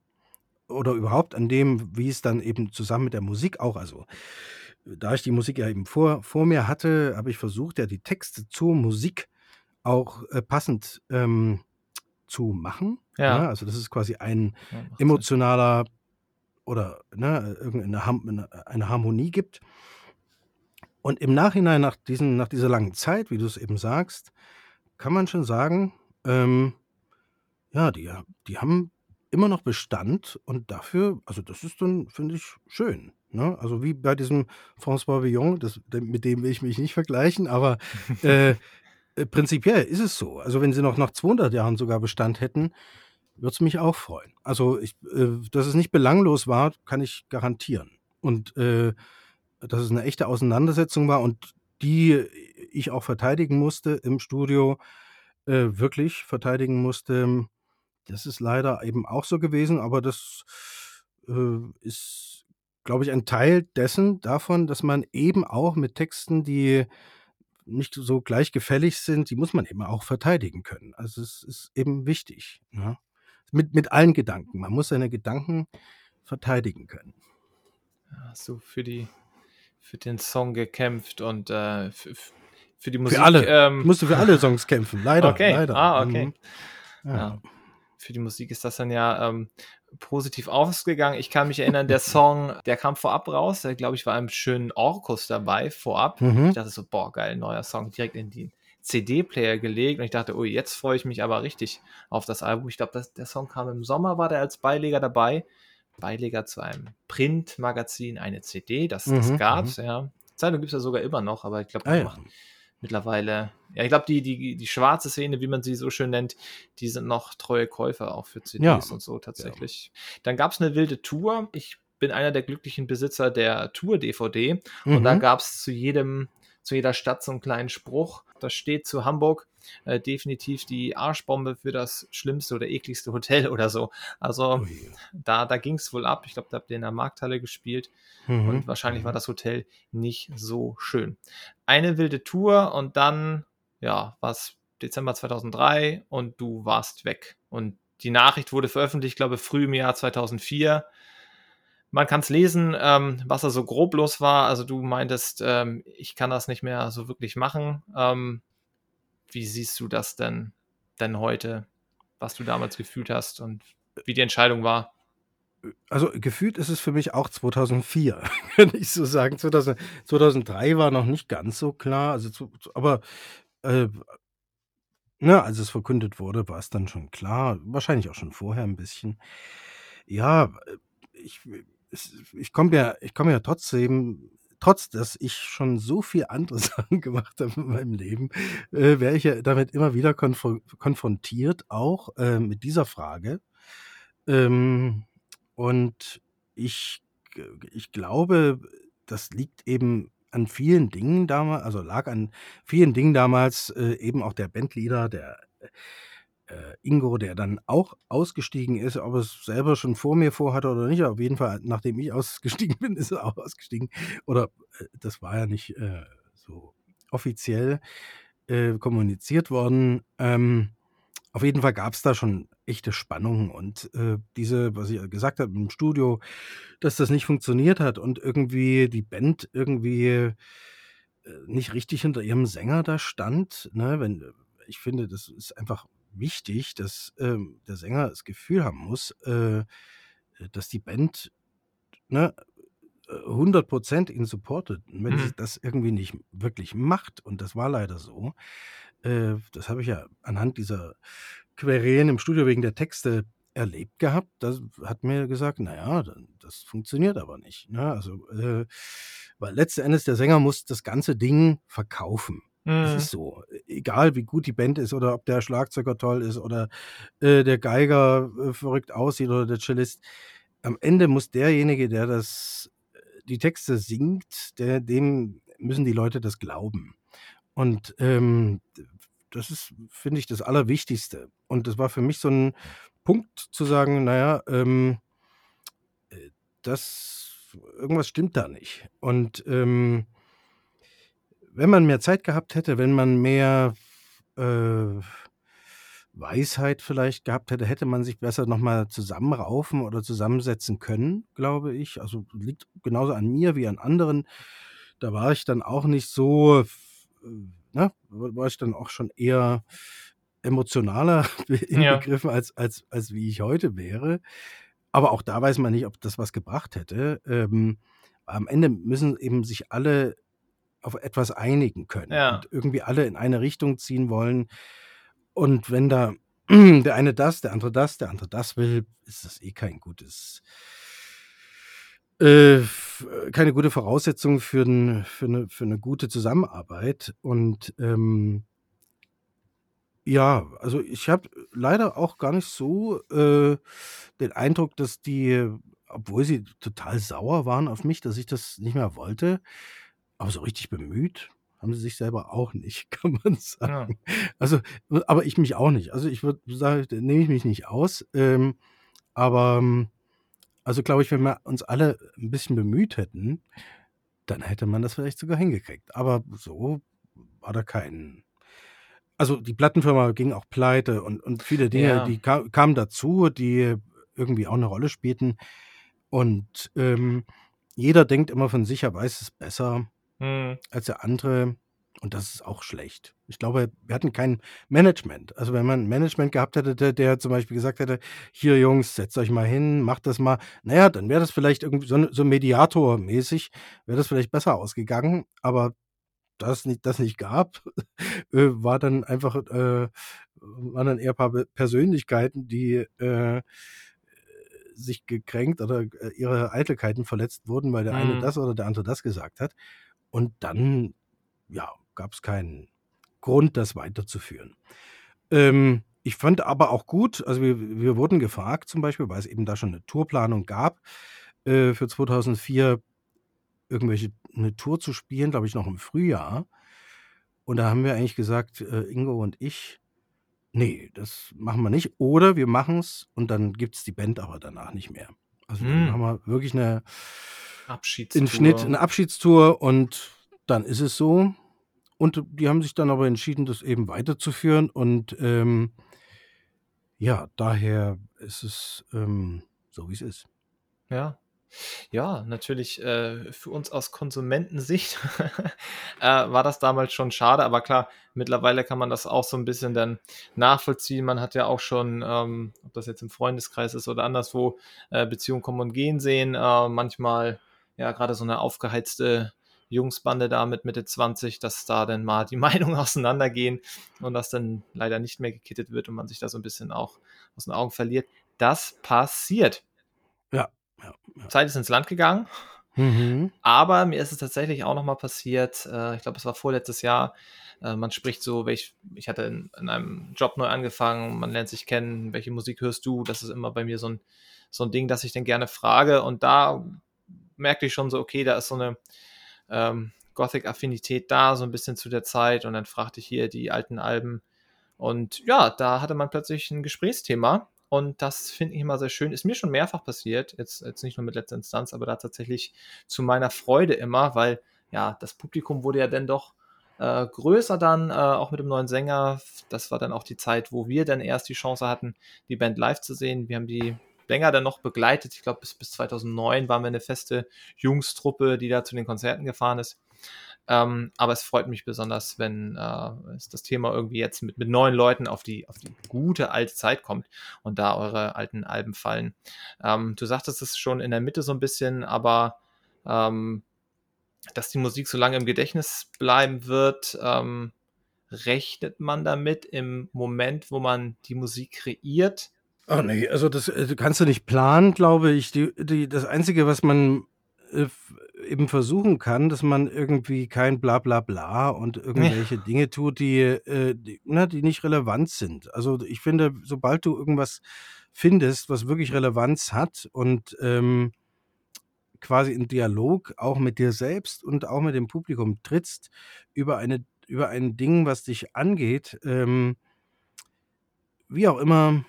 oder überhaupt an dem, wie es dann eben zusammen mit der Musik auch also, da ich die Musik ja eben vor vor mir hatte, habe ich versucht, ja, die Texte zur Musik auch, äh, passend, ähm, zu machen, Ja. ne? Also, das ist quasi ein Ja, Sinn. emotionaler oder, ne, irgendeine 'ne eine Harmonie gibt. Und im Nachhinein nach diesen nach dieser langen Zeit, wie du's eben sagst, kann man schon sagen, ähm, ja, die ha die haben immer noch Bestand und dafür also, das ist dann, finde ich, schön, ne? Also, wie bei diesem François Villon, das de mit dem will ich mich nicht vergleichen, aber, äh, äh, prinzipiell ist es so. Also, wenn sie noch nach 200 Jahren sogar Bestand hätten, würde es mich auch freuen. Also, ich äh, dass es nicht belanglos war, kann ich garantieren. Und, äh, dass es 'ne echte Auseinandersetzung war und die ich auch verteidigen musste im Studio, äh, wirklich verteidigen musste, das ist leider eben auch so gewesen, aber das äh, ist, glaube ich, ein Teil dessen davon, dass man eben auch mit Texten, die nicht so gleich gefällig sind, die muss man eben auch verteidigen können. Also es ist eben wichtig. Ne? Mit, mit allen Gedanken. Man muss seine Gedanken verteidigen können. Hast du für die für den Song gekämpft und äh, für, die Musik. Für alle. Ähm, ich musste für alle Songs kämpfen, leider. Okay. leider. Ah, okay. Mhm. Ja. Ja. Für die Musik ist das dann ja ähm, positiv ausgegangen. Ich kann mich erinnern, der Song, der kam vorab raus. Der, glaube ich, war einem schönen Orkus dabei, vorab. Mhm. Ich dachte so, boah, geil, neuer Song, direkt in den CD-Player gelegt. Und ich dachte, oh, jetzt freue ich mich aber richtig auf das Album. Ich glaube, der Song kam im Sommer, war der als Beileger dabei. Beileger zu einem Printmagazin, eine CD, das, das Mhm, gab's, ja. Zeitung gibt es ja sogar immer noch, aber ich glaube, Ah, ja. Mittlerweile, ja, ich glaube, die, die, die schwarze Szene, wie man sie so schön nennt, die sind noch treue Käufer auch für CDs Ja. und so tatsächlich. Dann gab es eine wilde Tour. Ich bin einer der glücklichen Besitzer der Tour-DVD und da Mhm. gab es zu jedem, zu jeder Stadt so einen kleinen Spruch. Da steht zu Hamburg äh, definitiv die Arschbombe für das schlimmste oder ekligste Hotel oder so. Also Ui. da, da ging es wohl ab. Ich glaube, da habt ihr in der Markthalle gespielt Mhm. und wahrscheinlich war das Hotel nicht so schön. Eine wilde Tour und dann, ja, war es Dezember 2003 und du warst weg. Und die Nachricht wurde veröffentlicht, glaube früh im Jahr 2004. Man kann es lesen, ähm, was da so grob los war. Also du meintest, ähm, ich kann das nicht mehr so wirklich machen. Ähm, wie siehst du das denn, denn heute, was du damals gefühlt hast und wie die Entscheidung war? Also gefühlt ist es für mich auch 2004, kann ich so sagen. 2000, 2003 war noch nicht ganz so klar. Also, zu, zu- aber äh, ne, als es verkündet wurde, war es dann schon klar. Wahrscheinlich auch schon vorher ein bisschen. Ja, äh, ich, ich komme ja, ich komme ja trotzdem, trotz dass ich schon so viel andere Sachen gemacht habe in meinem Leben, äh, wäre ich ja damit immer wieder konfro konfrontiert, auch äh, mit dieser Frage. Ähm, und ich, ich glaube, das liegt eben an vielen Dingen damals, also lag an vielen Dingen damals, äh, eben auch der Bandleader, der äh, Ingo, der dann auch ausgestiegen ist, ob er es selber schon vor mir vorhatte oder nicht, auf jeden Fall, nachdem ich ausgestiegen bin, ist er auch ausgestiegen. Oder äh, das war ja nicht äh, so offiziell äh, kommuniziert worden. Ähm, auf jeden Fall gab es da schon echte Spannungen und äh, diese, was ich gesagt habe im Studio, dass das nicht funktioniert hat und irgendwie die Band irgendwie äh, nicht richtig hinter ihrem Sänger da stand. Ne? Wenn, ich finde, das ist einfach wichtig, dass ähm, der Sänger das Gefühl haben muss, äh, dass die Band ne, äh, 100% ihn supportet. Und wenn Mhm. sie das irgendwie nicht wirklich macht, und das war leider so, äh, das habe ich ja anhand dieser Querelen im Studio wegen der Texte erlebt gehabt, das hat mir gesagt, naja, das funktioniert aber nicht. Ne? Also, äh, weil letzten Endes der Sänger muss das ganze Ding verkaufen. Es Mhm. ist so. Egal wie gut die Band ist oder ob der Schlagzeuger toll ist oder äh, der Geiger äh, verrückt aussieht oder der Cellist. Am Ende muss derjenige, der das, äh, die Texte singt, der, dem müssen die Leute das glauben. Und ähm, das ist, finde ich, das Allerwichtigste. Und das war für mich so ein Punkt zu sagen, naja, ähm, äh, das, irgendwas stimmt da nicht. Und ähm, wenn man mehr Zeit gehabt hätte, wenn man mehr äh, Weisheit vielleicht gehabt hätte, hätte man sich besser nochmal zusammenraufen oder zusammensetzen können, glaube ich. Also liegt genauso an mir wie an anderen. Da war ich dann auch nicht so, äh, ne, war ich dann auch schon eher emotionaler Ja. inbegriffen, als, als, als wie ich heute wäre. Aber auch da weiß man nicht, ob das was gebracht hätte. Ähm, am Ende müssen eben sich alle auf etwas einigen können Ja. und irgendwie alle in eine Richtung ziehen wollen. Und wenn da der eine das, der andere das, der andere das will, ist das eh kein gutes, äh, f- keine gute Voraussetzung für, ein, für, eine, für eine gute Zusammenarbeit. Und ähm, ja, also ich habe leider auch gar nicht so äh, den Eindruck, dass die, obwohl sie total sauer waren auf mich, dass ich das nicht mehr wollte, aber so richtig bemüht haben sie sich selber auch nicht, kann man sagen. Also, aber ich mich auch nicht. Also ich würde sagen, nehme ich mich nicht aus. Ähm, aber ähm, Also, glaube ich, wenn wir uns alle ein bisschen bemüht hätten, dann hätte man das vielleicht sogar hingekriegt. Aber so war da kein also, die Plattenfirma ging auch pleite und und viele Dinge, Ja. die ka kamen dazu, die irgendwie auch eine Rolle spielten. Und, ähm, jeder denkt immer von sich, er weiß es besser Mhm. als der andere und das ist auch schlecht. Ich glaube, wir hatten kein Management. Also, wenn man 'n Management gehabt hätte, der der zum Beispiel gesagt hätte: „Hier Jungs, setzt euch mal hin, macht das mal.“ Na ja, dann wäre das vielleicht irgendwie so so mediatormäßig wäre das vielleicht besser ausgegangen, aber da es nicht das nicht gab, äh, war dann einfach, äh waren dann eher paar Pe Persönlichkeiten, die, äh, sich gekränkt oder, äh, ihre Eitelkeiten verletzt wurden, weil der eine Mhm. das oder der andere das gesagt hat. Und dann, ja, gab's keinen Grund, das weiterzuführen. Ähm, ich fand aber auch gut also, wir wir wurden gefragt zum Beispiel, weil es eben da schon 'ne Tourplanung gab, äh, für 2004 irgendwelche 'ne Tour zu spielen, glaube ich, noch im Frühjahr. Und da haben wir eigentlich gesagt, äh, Ingo und ich: „Ne, das machen wir nicht. Oder wir machen's und dann gibt's die Band aber danach nicht mehr.“ Also, dann Hm. haben wir wirklich 'ne Abschiedstour. in Schnitt 'ne Abschiedstour und dann ist es so. Und die haben sich dann aber entschieden, das eben weiterzuführen und, ähm ja, daher ist es, ähm, so, wie's ist. Ja. Ja, natürlich, äh, für uns aus Konsumentensicht, äh, war das damals schon schade, aber klar, mittlerweile kann man das auch so 'n bisschen dann nachvollziehen. Man hat ja auch schon, ähm, ob das jetzt im Freundeskreis ist oder anderswo, äh, Beziehungen kommen und gehen sehen. Äh, manchmal, ja, grade so 'ne aufgeheizte Jungsbande da mit Mitte 20, dass da dann mal die Meinungen auseinandergehen und das dann leider nicht mehr gekittet wird und man sich da so 'n bisschen auch aus den Augen verliert. Das passiert. Ja, ja, ja. Zeit ist ins Land gegangen. Mhm. Aber mir ist es tatsächlich auch noch mal passiert, äh, ich glaube, es war vorletztes Jahr. Äh, man spricht so, welch ich hatte in in einem Job neu angefangen, man lernt sich kennen: „Welche Musik hörst du?“ Das ist immer bei mir so 'n so 'n Ding, das ich dann gerne frage. Und da merkte ich schon so, okay, da ist so 'ne, ähm, Gothic-Affinität da, so 'n bisschen zu der Zeit. Und dann fragte ich hier die alten Alben. Und ja, da hatte man plötzlich 'n Gesprächsthema. Und das finde ich immer sehr schön. Ist mir schon mehrfach passiert, jetzt jetzt nicht nur mit Letzter Instanz, aber da tatsächlich zu meiner Freude immer, weil, ja, das Publikum wurde ja dann doch, äh, größer dann, äh, auch mit dem neuen Sänger. Das war dann auch die Zeit, wo wir dann erst die Chance hatten, die Band live zu sehen. Wir haben die länger dann noch begleitet. Ich glaube, bis bis 2009 waren wir 'ne feste Jungstruppe, die da zu den Konzerten gefahren ist. Ähm, aber es freut mich besonders, wenn, äh, das Thema irgendwie jetzt mit mit neuen Leuten auf die auf die gute alte Zeit kommt und da eure alten Alben fallen. Ähm, du sagtest es schon in der Mitte so 'n bisschen, aber, ähm, dass die Musik so lange im Gedächtnis bleiben wird, ähm, rechnet man damit im Moment, wo man die Musik kreiert? Ach ne, also das, äh, kannst du nicht planen, glaube ich. Die die das Einzige, was man, äh, f eben versuchen kann, dass man irgendwie kein Bla bla bla und irgendwelche. Dinge tut, die, äh, die ne, die nicht relevant sind. Also, ich finde, sobald du irgendwas findest, was wirklich Relevanz hat und, ähm, quasi in Dialog auch mit dir selbst und auch mit dem Publikum trittst über eine über ein Ding, was dich angeht, ähm wie auch immer,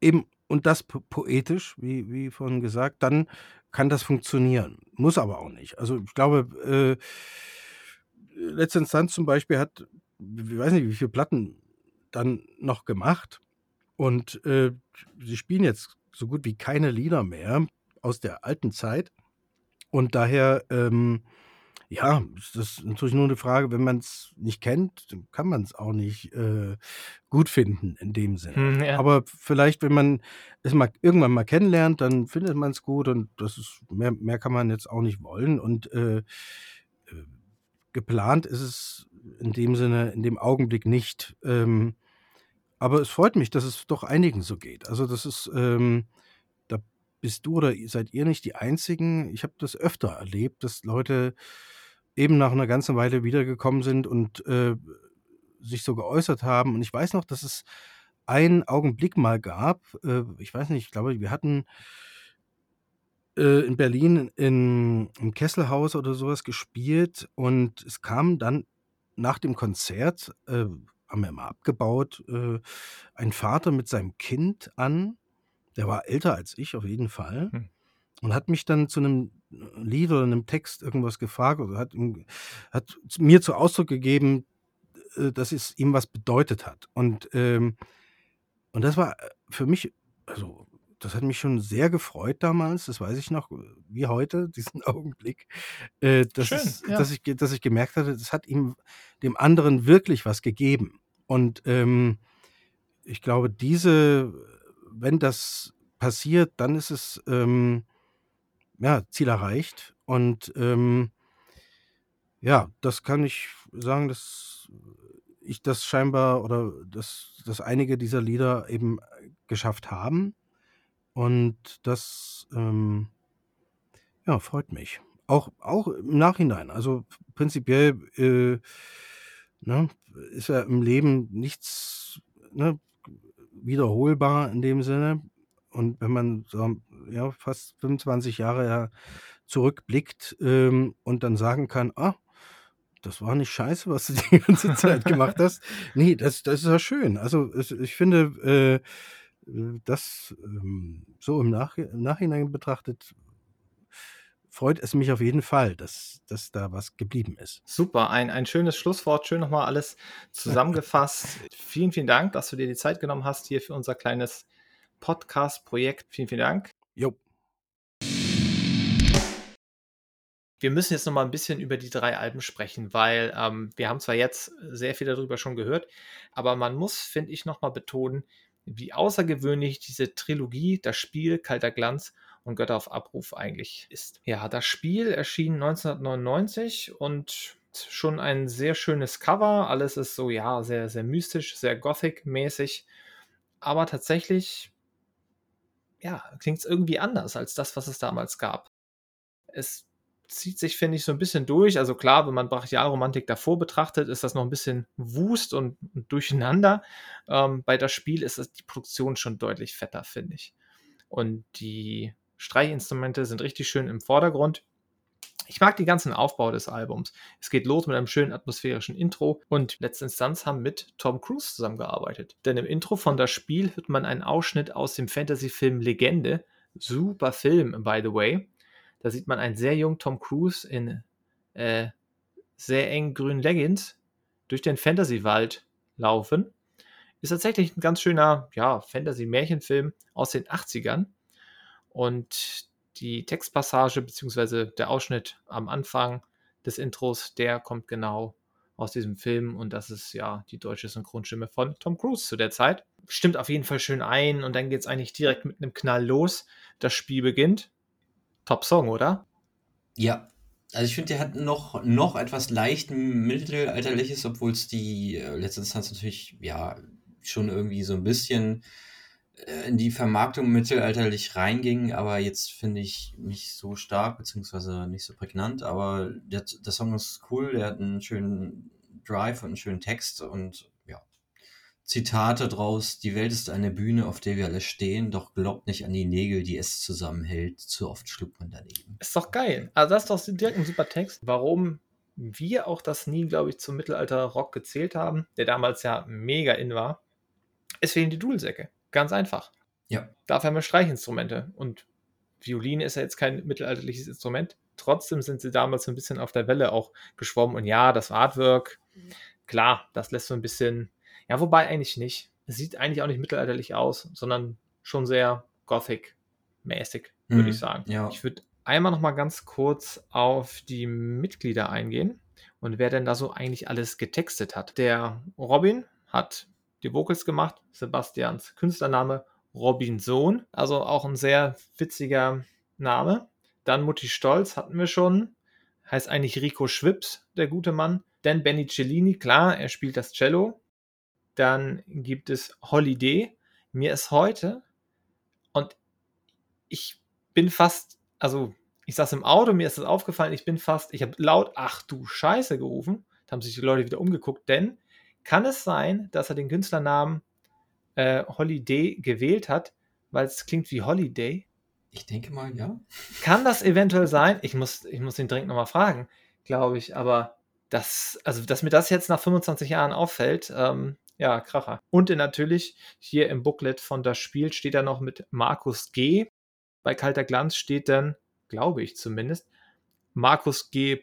eben und das po poetisch, wie wie vorhin gesagt, dann kann das funktionieren. Muss aber auch nicht. Also, ich glaube, äh, Letzte Instanz zum Beispiel hat w weiß nicht, wie viel Platten dann noch gemacht und, äh, sie spielen jetzt so gut wie keine Lieder mehr aus der alten Zeit. Und daher, ähm, ja, ist das natürlich nur 'ne Frage, wenn man's nicht kennt, dann kann man's auch nicht, äh, gut finden in dem Sinne. Hm, ja. Aber vielleicht, wenn man es mal irgendwann mal kennenlernt, dann findet man's gut und das ist mehr mehr kann man jetzt auch nicht wollen. Und, äh, äh, geplant ist es in dem Sinne in dem Augenblick nicht. Ähm, aber es freut mich, dass es doch einigen so geht. Also, das ist, ähm bist du oder seid ihr nicht die Einzigen. Ich habe das öfter erlebt, dass Leute eben nach 'ner ganzen Weile wiedergekommen sind und, äh, sich so geäußert haben. Und ich weiß noch, dass es einen Augenblick mal gab, äh, ich weiß nicht, ich glaube, wir hatten äh, in Berlin in im Kesselhaus oder so was gespielt und es kam dann nach dem Konzert, äh, haben wir immer abgebaut, äh, ein Vater mit seinem Kind an. Der war älter als ich auf jeden Fall. Hm. und hat mich dann zu einem Lied oder einem Text irgendwas gefragt oder hat, hat mir zu Ausdruck gegeben, äh, dass es ihm was bedeutet hat. Und, ähm, und das war für mich, also das hat mich schon sehr gefreut damals, das weiß ich noch, wie heute, diesen Augenblick, äh, dass, Schön, es, ja. dass, ich, dass ich gemerkt hatte, das hat ihm dem anderen wirklich was gegeben. Und ähm, ich glaube, diese, wenn das passiert, dann ist es ähm, ja, Ziel erreicht. Und ähm, ja, das kann ich sagen, dass ich das scheinbar oder dass, dass einige dieser Lieder eben geschafft haben. Und das ähm, ja, freut mich. Auch, auch im Nachhinein. Also prinzipiell äh, ne, ist ja im Leben nichts ne, wiederholbar in dem Sinne. Und wenn man so ja, fast 25 Jahre ja zurückblickt ähm, und dann sagen kann, ah, das war nicht scheiße, was du die ganze Zeit gemacht hast. Nee, das, das ist ja schön. Also es, ich finde, äh, das ähm, so im, Nach im Nachhinein betrachtet, freut es mich auf jeden Fall, dass, dass da was geblieben ist. Super, ein, ein schönes Schlusswort, schön nochmal alles zusammengefasst. vielen, vielen Dank, dass du dir die Zeit genommen hast hier für unser kleines Podcast-Projekt. Vielen, vielen Dank. Jo. Wir müssen jetzt nochmal ein bisschen über die drei Alben sprechen, weil ähm, wir haben zwar jetzt sehr viel darüber schon gehört, aber man muss, finde ich, nochmal betonen, wie außergewöhnlich diese Trilogie, das Spiel, Kalter Glanz und Götter auf Abruf eigentlich ist. Ja, das Spiel erschien 1999 und schon ein sehr schönes Cover. Alles ist so, ja, sehr, sehr mystisch, sehr Gothic-mäßig. Aber tatsächlich, ja, klingt es irgendwie anders als das, was es damals gab. Es zieht sich, finde ich, so ein bisschen durch. Also klar, wenn man Brachialromantik davor betrachtet, ist das noch ein bisschen wust und, und durcheinander. Ähm, bei das Spiel ist das, die Produktion schon deutlich fetter, finde ich. Und die Streichinstrumente sind richtig schön im Vordergrund. Ich mag den ganzen Aufbau des Albums. Es geht los mit einem schönen atmosphärischen Intro und letzte Instanz haben mit Tom Cruise zusammengearbeitet. Denn im Intro von das Spiel hört man einen Ausschnitt aus dem Fantasy-Film Legende. Super Film, by the way. Da sieht man einen sehr jungen Tom Cruise in äh, sehr engen grünen Leggings durch den Fantasy-Wald laufen. Ist tatsächlich ein ganz schöner ja, Fantasy-Märchenfilm aus den 80ern. Und die Textpassage bzw. der Ausschnitt am Anfang des Intros, der kommt genau aus diesem Film und das ist ja die deutsche Synchronstimme von Tom Cruise zu der Zeit. Stimmt auf jeden Fall schön ein und dann geht es eigentlich direkt mit einem Knall los. Das Spiel beginnt. Top Song, oder? Ja. Also ich finde, der hat noch, noch etwas leicht mittelalterliches, obwohl es die äh, letzte Instanz natürlich ja schon irgendwie so ein bisschen in die Vermarktung mittelalterlich reinging, aber jetzt finde ich nicht so stark, beziehungsweise nicht so prägnant, aber der, der Song ist cool, der hat einen schönen Drive und einen schönen Text und ja, Zitate draus, die Welt ist eine Bühne, auf der wir alle stehen, doch glaubt nicht an die Nägel, die es zusammenhält, zu oft schluckt man daneben. Ist doch geil. Also das ist doch direkt ein super Text. Warum wir auch das nie, glaube ich, zum Mittelalter-Rock gezählt haben, der damals ja mega in war, es fehlen die Dudelsäcke. Ganz einfach. Ja. Dafür haben wir Streichinstrumente. Und Violine ist ja jetzt kein mittelalterliches Instrument. Trotzdem sind sie damals so ein bisschen auf der Welle auch geschwommen. Und ja, das Artwork, klar, das lässt so ein bisschen. Ja, wobei eigentlich nicht. Es sieht eigentlich auch nicht mittelalterlich aus, sondern schon sehr Gothic-mäßig, würde Mhm, ich sagen. ja. Ich würde einmal noch mal ganz kurz auf die Mitglieder eingehen und wer denn da so eigentlich alles getextet hat. Der Robin hat die Vocals gemacht, Sebastians Künstlername Robin Sohn, also auch ein sehr witziger Name. Dann Mutti Stolz hatten wir schon, heißt eigentlich Rico Schwips, der gute Mann. Dann Benny Cellini, klar, er spielt das Cello. Dann gibt es Holiday. Mir ist heute und ich bin fast, also ich saß im Auto, mir ist das aufgefallen, ich bin fast, ich habe laut, ach du Scheiße gerufen. Da haben sich die Leute wieder umgeguckt, denn kann es sein, dass er den Künstlernamen äh, Holiday gewählt hat, weil es klingt wie Holiday? Ich denke mal, ja. Kann das eventuell sein? Ich muss, ich muss ihn dringend nochmal fragen, glaube ich, aber das, also dass mir das jetzt nach 25 Jahren auffällt, ähm, ja, Kracher. Und natürlich hier im Booklet von das Spiel steht da noch mit Markus G. bei Kalter Glanz steht dann, glaube ich zumindest, Markus G.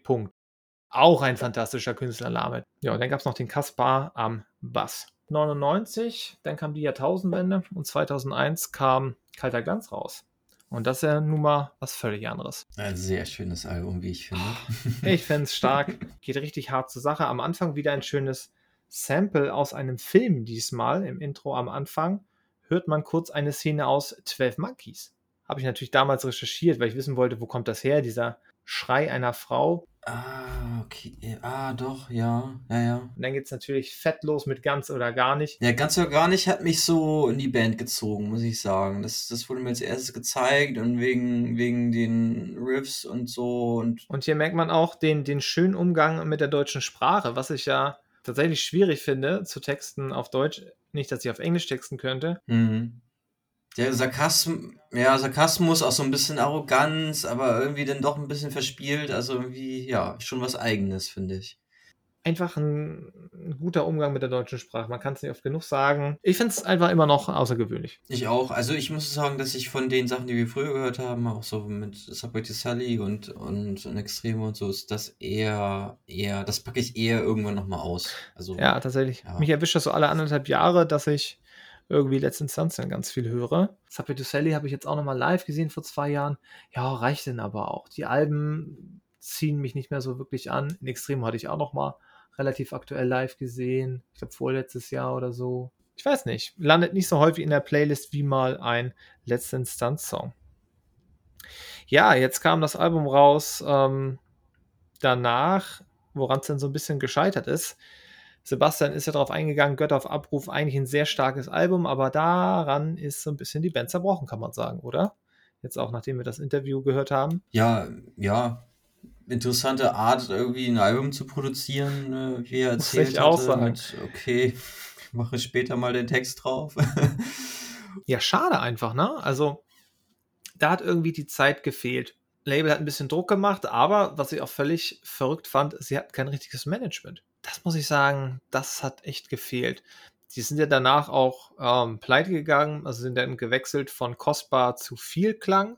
Auch ein fantastischer Künstlername. Ja, und dann gab es noch den Kaspar am Bass. 99, dann kam die Jahrtausendwende und 2001 kam Kalter Glanz raus. Und das ist ja nun mal was völlig anderes. Ein sehr schönes Album, wie ich finde. Ich finde es stark, geht richtig hart zur Sache. Am Anfang wieder ein schönes Sample aus einem Film diesmal. Im Intro am Anfang hört man kurz eine Szene aus 12 Monkeys. Habe ich natürlich damals recherchiert, weil ich wissen wollte, wo kommt das her, dieser Schrei einer Frau. Ah, okay. Ah, doch, ja. Ja, ja. Und dann geht es natürlich fett los mit ganz oder gar nicht. Ja, ganz oder gar nicht hat mich so in die Band gezogen, muss ich sagen. Das, das wurde mir als erstes gezeigt und wegen, wegen den Riffs und so. Und, und hier merkt man auch den, den schönen Umgang mit der deutschen Sprache, was ich ja tatsächlich schwierig finde, zu texten auf Deutsch. Nicht, dass ich auf Englisch texten könnte. Mhm. Der Sarkasmus, ja, Sarkasmus, auch so ein bisschen Arroganz, aber irgendwie dann doch ein bisschen verspielt. Also irgendwie, ja, schon was Eigenes, finde ich. Einfach ein, ein, guter Umgang mit der deutschen Sprache. Man kann es nicht oft genug sagen. Ich finde es einfach immer noch außergewöhnlich. Ich auch. Also ich muss sagen, dass ich von den Sachen, die wir früher gehört haben, auch so mit Subway to Sally und, und, und Extreme und so, ist das eher, eher, das packe ich eher irgendwann nochmal aus. Also, ja, tatsächlich. Ja. Mich erwischt das so alle anderthalb Jahre, dass ich irgendwie letzten Instanz dann ganz viel höre. Subway Sally habe ich jetzt auch nochmal live gesehen vor zwei Jahren. Ja, reicht denn aber auch. Die Alben ziehen mich nicht mehr so wirklich an. In Extrem hatte ich auch nochmal relativ aktuell live gesehen. Ich glaube vorletztes Jahr oder so. Ich weiß nicht. Landet nicht so häufig in der Playlist wie mal ein letzter Instanz-Song. Ja, jetzt kam das Album raus. Ähm, danach, woran es denn so ein bisschen gescheitert ist, Sebastian ist ja darauf eingegangen, Götter auf Abruf, eigentlich ein sehr starkes Album, aber daran ist so ein bisschen die Band zerbrochen, kann man sagen, oder? Jetzt auch, nachdem wir das Interview gehört haben. Ja, ja. Interessante Art, irgendwie ein Album zu produzieren, äh, wie er erzählt Muss ich auch sagen. Mit, okay, ich mache später mal den Text drauf. ja, schade einfach, ne? Also, da hat irgendwie die Zeit gefehlt. Label hat ein bisschen Druck gemacht, aber was ich auch völlig verrückt fand, sie hat kein richtiges Management das muss ich sagen, das hat echt gefehlt. Die sind ja danach auch ähm, pleite gegangen, also sind dann gewechselt von kostbar zu Vielklang.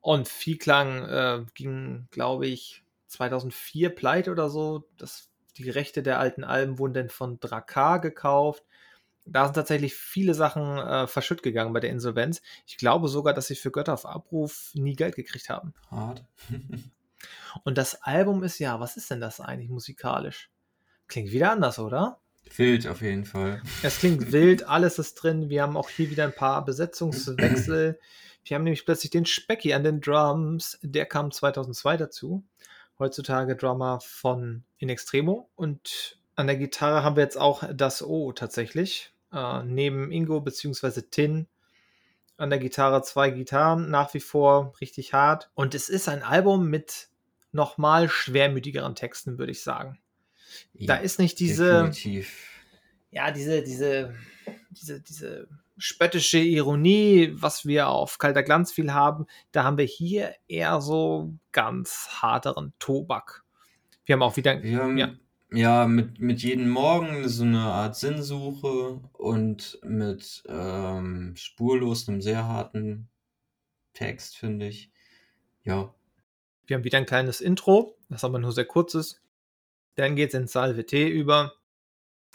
Und Vielklang äh, ging, glaube ich, 2004 pleite oder so. Das, die Rechte der alten Alben wurden dann von Drakkar gekauft. Da sind tatsächlich viele Sachen äh, verschütt gegangen bei der Insolvenz. Ich glaube sogar, dass sie für Götter auf Abruf nie Geld gekriegt haben. Hart. Und das Album ist ja, was ist denn das eigentlich musikalisch? Klingt wieder anders, oder? Wild auf jeden Fall. Es klingt wild, alles ist drin. Wir haben auch hier wieder ein paar Besetzungswechsel. Wir haben nämlich plötzlich den Specky an den Drums. Der kam 2002 dazu. Heutzutage Drummer von In Extremo. Und an der Gitarre haben wir jetzt auch das O tatsächlich. Äh, neben Ingo bzw. Tin an der Gitarre zwei Gitarren, nach wie vor richtig hart. Und es ist ein Album mit nochmal schwermütigeren Texten, würde ich sagen. Ja, da ist nicht diese. Definitiv. Ja, diese, diese, diese, diese spöttische Ironie, was wir auf Kalter Glanz viel haben. Da haben wir hier eher so ganz harteren Tobak. Wir haben auch wieder. Wir haben, ja. Ja, mit, mit jedem Morgen so eine Art Sinnsuche und mit ähm, spurlos einem sehr harten Text, finde ich. Ja. Wir haben wieder ein kleines Intro, das aber nur sehr kurzes. Dann geht es in Salve T über.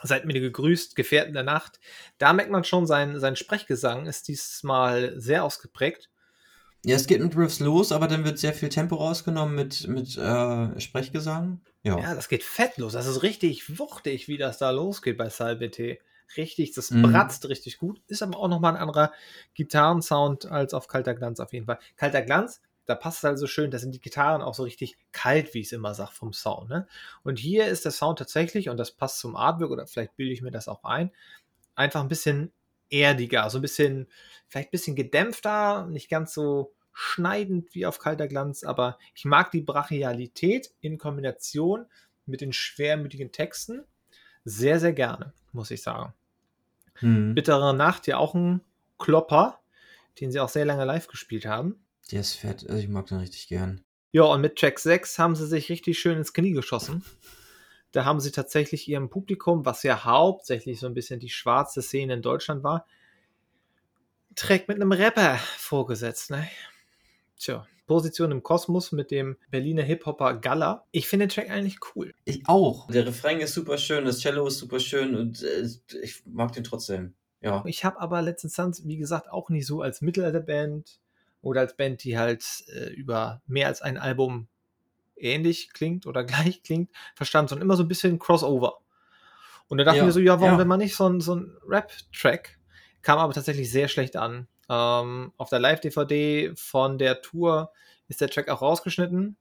Seid mir gegrüßt, Gefährten der Nacht. Da merkt man schon, sein, sein Sprechgesang ist diesmal sehr ausgeprägt. Ja, es geht mit Riffs los, aber dann wird sehr viel Tempo rausgenommen mit, mit äh, Sprechgesang. Ja. ja, das geht fett los. Das ist richtig wuchtig, wie das da losgeht bei Salbete. Richtig, das mhm. bratzt richtig gut. Ist aber auch nochmal ein anderer Gitarrensound als auf Kalter Glanz auf jeden Fall. Kalter Glanz, da passt es halt so schön, da sind die Gitarren auch so richtig kalt, wie ich es immer sage, vom Sound. Ne? Und hier ist der Sound tatsächlich, und das passt zum Artwork, oder vielleicht bilde ich mir das auch ein, einfach ein bisschen erdiger, so ein bisschen, vielleicht ein bisschen gedämpfter, nicht ganz so schneidend wie auf kalter Glanz, aber ich mag die Brachialität in Kombination mit den schwermütigen Texten sehr, sehr gerne, muss ich sagen. Hm. Bittere Nacht, ja auch ein Klopper, den sie auch sehr lange live gespielt haben. Der ist fett, also ich mag den richtig gern. Ja, und mit Track 6 haben sie sich richtig schön ins Knie geschossen. Da haben sie tatsächlich ihrem Publikum, was ja hauptsächlich so ein bisschen die schwarze Szene in Deutschland war, Track mit einem Rapper vorgesetzt, ne? Tja, Position im Kosmos mit dem Berliner Hip-Hopper Galla. Ich finde den Track eigentlich cool. Ich auch. Der Refrain ist super schön, das Cello ist super schön und äh, ich mag den trotzdem. Ja. Ich habe aber Let's Sons, wie gesagt, auch nicht so als Mittelalterband oder als Band, die halt äh, über mehr als ein Album ähnlich klingt oder gleich klingt, verstanden, sondern immer so ein bisschen Crossover. Und da dachten Ja, wir so, ja, warum ja. wenn man nicht so ein, so ein Rap-Track? Kam aber tatsächlich sehr schlecht an. Ähm, auf der Live-DVD von der Tour ist der Track auch rausgeschnitten.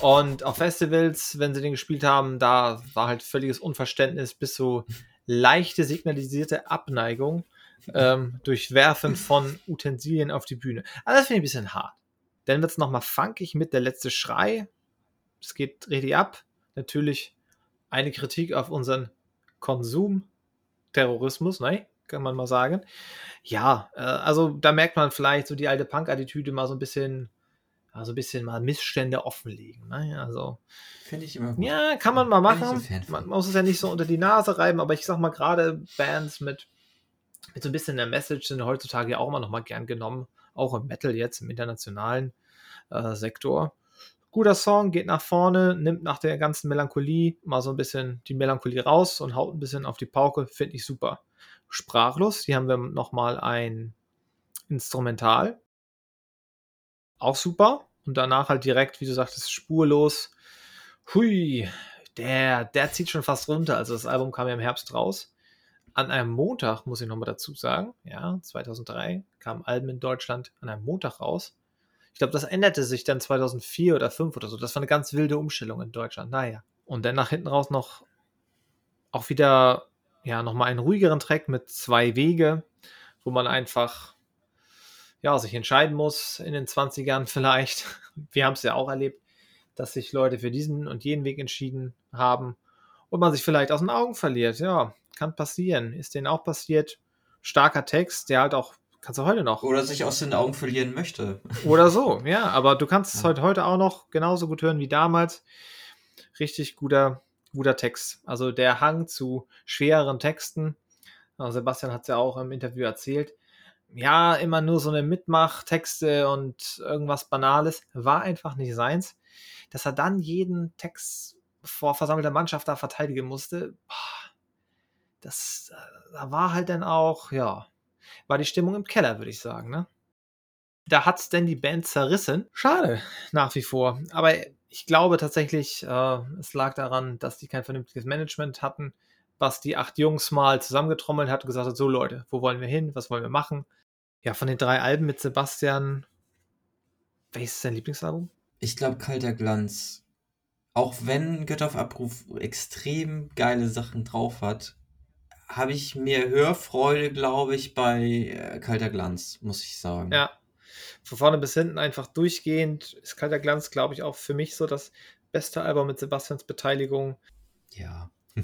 Und auf Festivals, wenn sie den gespielt haben, da war halt völliges Unverständnis bis so leichte signalisierte Abneigung ähm, durch Werfen von Utensilien auf die Bühne. Also das finde ich ein bisschen hart. Dann wird es nochmal funkig mit der letzte Schrei. Es geht richtig ab. Natürlich eine Kritik auf unseren Konsumterrorismus, ne? Kann man mal sagen. Ja, äh, also da merkt man vielleicht so die alte Punk-Attitüde mal so ein bisschen, ja, so ein bisschen mal Missstände offenlegen. Ne? Also, Finde ich immer gut. ja, kann man mal machen. Von. Man muss es ja nicht so unter die Nase reiben, aber ich sag mal, gerade Bands mit, mit so ein bisschen der Message sind heutzutage ja auch immer noch mal gern genommen. Auch im Metal jetzt, im internationalen äh, Sektor. Guter Song, geht nach vorne, nimmt nach der ganzen Melancholie mal so ein bisschen die Melancholie raus und haut ein bisschen auf die Pauke. Finde ich super. Sprachlos, hier haben wir nochmal ein Instrumental. Auch super. Und danach halt direkt, wie du sagtest, spurlos. Hui, der, der zieht schon fast runter. Also das Album kam ja im Herbst raus. An einem Montag, muss ich nochmal dazu sagen, ja, 2003 kamen Alben in Deutschland an einem Montag raus. Ich glaube, das änderte sich dann 2004 oder 2005 oder so. Das war eine ganz wilde Umstellung in Deutschland. Naja. Und dann nach hinten raus noch auch wieder, ja, nochmal einen ruhigeren Track mit zwei Wege, wo man einfach, ja, sich entscheiden muss in den 20ern vielleicht. Wir haben es ja auch erlebt, dass sich Leute für diesen und jenen Weg entschieden haben und man sich vielleicht aus den Augen verliert. Ja, kann passieren. Ist denen auch passiert. Starker Text, der halt auch, kannst du heute noch. Oder sich aus den Augen verlieren möchte. Oder so, ja, aber du kannst es Ja. heute, heute auch noch genauso gut hören wie damals. Richtig guter, guter Text. Also der Hang zu schwereren Texten. äh, Sebastian hat es ja auch im Interview erzählt. Ja, immer nur so eine Mitmachtexte und irgendwas Banales war einfach nicht seins. Dass er dann jeden Text vor versammelter Mannschaft da verteidigen musste, das äh, da war halt dann auch, ja, war die Stimmung im Keller, würde ich sagen, ne? da hat es denn die Band zerrissen. Schade, nach wie vor. Aber ich glaube tatsächlich, äh, es lag daran, dass die kein vernünftiges Management hatten, was die acht Jungs mal zusammengetrommelt hat und gesagt hat, so Leute, wo wollen wir hin, was wollen wir machen? Ja, von den drei Alben mit Sebastian, welches ist dein Lieblingsalbum? Ich glaube, Kalter Glanz, auch wenn Götter auf Abruf extrem geile Sachen drauf hat, habe ich mehr Hörfreude, glaube ich, bei äh, Kalter Glanz, muss ich sagen. Ja, von vorne bis hinten einfach durchgehend ist Kalter Glanz, glaube ich, auch für mich so das beste Album mit Sebastians Beteiligung. Ja.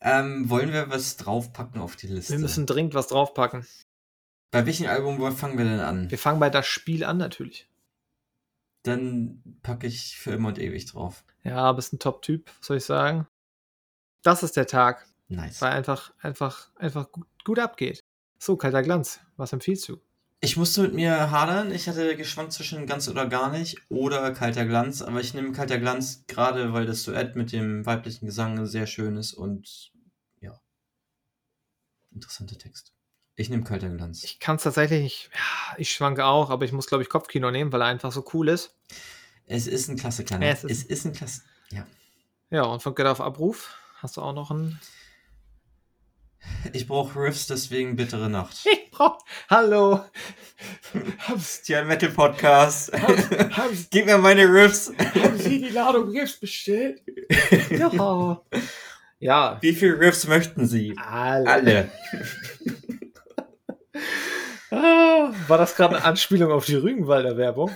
ähm, wollen wir was draufpacken auf die Liste? Wir müssen dringend was draufpacken. Bei welchem Album fangen wir denn an? Wir fangen bei das Spiel an natürlich. Dann packe ich für immer und ewig drauf. Ja, bist ein Top-Typ, soll ich sagen? Das ist der Tag, Nice. weil einfach, einfach, einfach gut, gut abgeht. So, kalter Glanz, was empfiehlst du? Ich musste mit mir hadern. Ich hatte geschwankt zwischen ganz oder gar nicht oder kalter Glanz, aber ich nehme kalter Glanz gerade, weil das Duett mit dem weiblichen Gesang sehr schön ist und ja. Interessanter Text. Ich nehme kalter Glanz. Ich kann es tatsächlich nicht, ja, ich schwanke auch, aber ich muss, glaube ich, Kopfkino nehmen, weil er einfach so cool ist. Es ist ein klasse kleiner. Ja, es, es ist- ist, ein klasse. Ja. Ja, und von Get auf Abruf hast du auch noch einen. Ich brauche Riffs, deswegen bittere Nacht. Ich brauch. Hallo! Hab's, Metal Podcast. haben, haben, Gib mir meine Riffs. haben Sie die Ladung Riffs bestellt? ja. Ja. Wie viele Riffs möchten Sie? Alle. Alle. Ah, war das gerade eine Anspielung auf die Rügenwalder Werbung?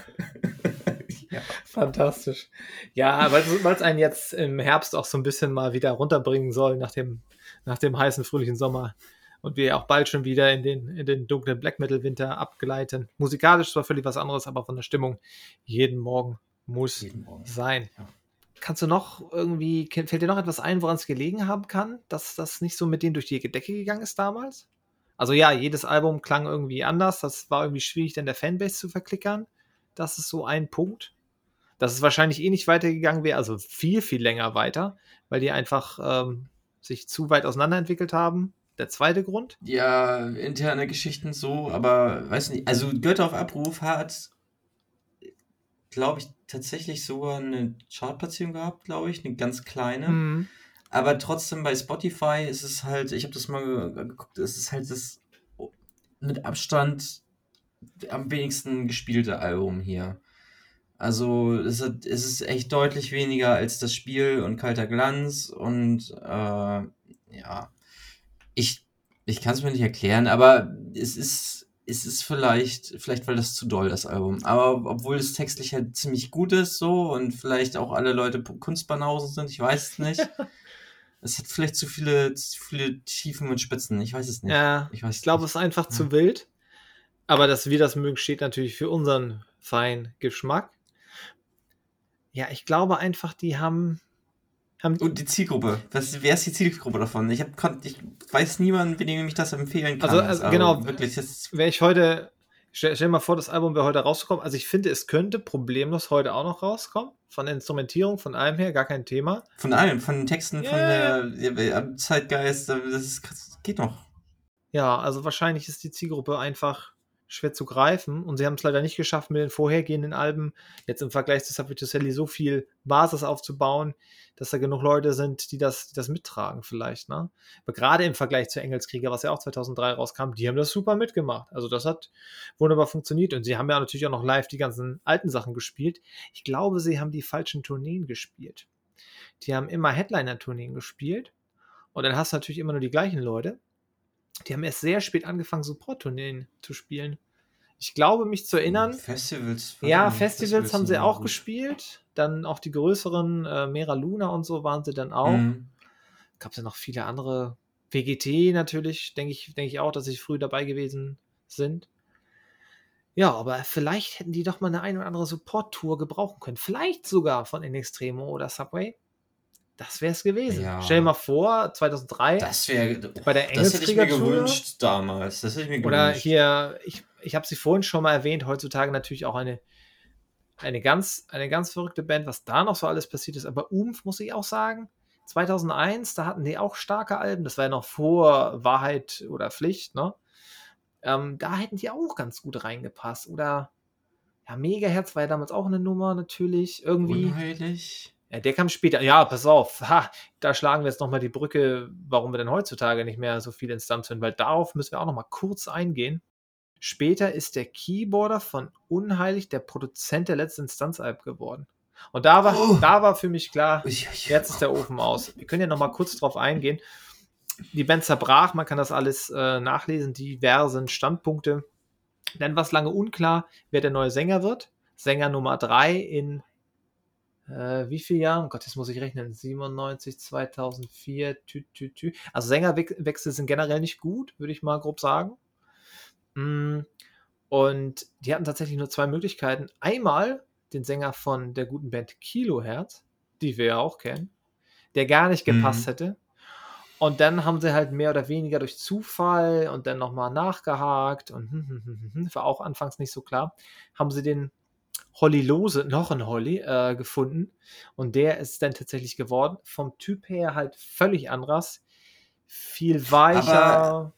Ja. Fantastisch. Ja, weil es einen jetzt im Herbst auch so ein bisschen mal wieder runterbringen soll nach dem, nach dem heißen, fröhlichen Sommer. Und wir auch bald schon wieder in den, in den dunklen Black Metal Winter abgleiten. Musikalisch zwar völlig was anderes, aber von der Stimmung jeden Morgen muss Jeden Morgen. sein. Ja. Kannst du noch irgendwie, fällt dir noch etwas ein, woran es gelegen haben kann, dass das nicht so mit denen durch die Decke gegangen ist damals? Also ja, jedes Album klang irgendwie anders. Das war irgendwie schwierig, denn der Fanbase zu verklickern. Das ist so ein Punkt. Dass es wahrscheinlich eh nicht weitergegangen wäre, also viel, viel länger weiter, weil die einfach ähm, sich zu weit auseinanderentwickelt haben. Der zweite Grund? Ja, interne Geschichten so, aber weiß nicht. Also Götter auf Abruf hat, glaube ich, tatsächlich sogar eine Chartplatzierung gehabt, glaube ich, eine ganz kleine. Mhm. Aber trotzdem bei Spotify ist es halt, ich habe das mal geguckt, es ist halt das mit Abstand am wenigsten gespielte Album hier. Also es, hat, es ist echt deutlich weniger als das Spiel und Kalter Glanz und äh, ja, ich, ich kann es mir nicht erklären, aber es ist, es ist vielleicht, vielleicht weil das zu doll, das Album. Aber obwohl es textlich halt ziemlich gut ist so und vielleicht auch alle Leute Kunstbanausen sind, ich weiß es nicht. es hat vielleicht zu viele, zu viele Tiefen und Spitzen, ich weiß es nicht. Ja, ich, weiß ich glaube, es ist einfach ja. zu wild. Aber dass wir das mögen, steht natürlich für unseren feinen Geschmack. Ja, ich glaube einfach, die haben. haben Und die Zielgruppe. Was, wer ist die Zielgruppe davon? Ich, hab, ich weiß niemanden, dem ich das empfehlen kann. Also, also genau, wirklich. Wäre ich heute. Stell, stell dir mal vor, das Album wäre heute rausgekommen. Also ich finde, es könnte problemlos heute auch noch rauskommen. Von der Instrumentierung, von allem her, gar kein Thema. Von allem, von den Texten, yeah. von der, der Zeitgeist, das, ist, das geht noch. Ja, also wahrscheinlich ist die Zielgruppe einfach schwer zu greifen. Und sie haben es leider nicht geschafft, mit den vorhergehenden Alben jetzt im Vergleich zu Savituselli so viel Basis aufzubauen, dass da genug Leute sind, die das, die das mittragen vielleicht. Ne? Aber gerade im Vergleich zu Engelskrieger, was ja auch 2003 rauskam, die haben das super mitgemacht. Also das hat wunderbar funktioniert. Und sie haben ja natürlich auch noch live die ganzen alten Sachen gespielt. Ich glaube, sie haben die falschen Tourneen gespielt. Die haben immer Headliner-Tourneen gespielt. Und dann hast du natürlich immer nur die gleichen Leute. Die haben erst sehr spät angefangen, Support-Tourneen zu spielen. Ich glaube, mich zu erinnern. Festivals. Ja, Festivals, Festivals haben sie auch gut. gespielt. Dann auch die größeren, äh, Mera Luna und so waren sie dann auch. Mhm. Gab es ja noch viele andere. WGT natürlich, denke ich, denke ich auch, dass sie früh dabei gewesen sind. Ja, aber vielleicht hätten die doch mal eine ein oder andere Support-Tour gebrauchen können. Vielleicht sogar von In Extremo oder Subway. Das wäre es gewesen. Ja. Stell dir mal vor, 2003. Das wäre bei der Das hätte ich mir gewünscht damals. Das hätte ich mir gewünscht. Oder hier, ich, ich habe sie vorhin schon mal erwähnt, heutzutage natürlich auch eine, eine, ganz, eine ganz verrückte Band, was da noch so alles passiert ist. Aber Umf, muss ich auch sagen, 2001, da hatten die auch starke Alben. Das war ja noch vor Wahrheit oder Pflicht, ne? Ähm, da hätten die auch ganz gut reingepasst. Oder ja, Megaherz war ja damals auch eine Nummer natürlich. Irgendwie. Unheilig. Ja, der kam später. Ja, pass auf. Ha, da schlagen wir jetzt nochmal die Brücke, warum wir denn heutzutage nicht mehr so viele Instanzen hören, weil darauf müssen wir auch nochmal kurz eingehen. Später ist der Keyboarder von Unheilig der Produzent der letzten Instanz-Alb geworden. Und da war, oh. da war für mich klar, jetzt ist der Ofen aus. Wir können ja nochmal kurz drauf eingehen. Die Band zerbrach, man kann das alles äh, nachlesen, diversen Standpunkte. Dann war es lange unklar, wer der neue Sänger wird. Sänger Nummer 3 in äh, wie viele Jahre? Oh Gott, jetzt muss ich rechnen. 97, 2004, tü, tü, tü. Also Sängerwechsel sind generell nicht gut, würde ich mal grob sagen. Mm, und die hatten tatsächlich nur zwei Möglichkeiten. Einmal den Sänger von der guten Band Kilohertz, die wir ja auch kennen, der gar nicht gepasst mhm. hätte. Und dann haben sie halt mehr oder weniger durch Zufall und dann nochmal nachgehakt und war auch anfangs nicht so klar, haben sie den Holly Lose, noch ein Holly, äh, gefunden. Und der ist dann tatsächlich geworden. Vom Typ her halt völlig anderes. Viel weicher. Aber,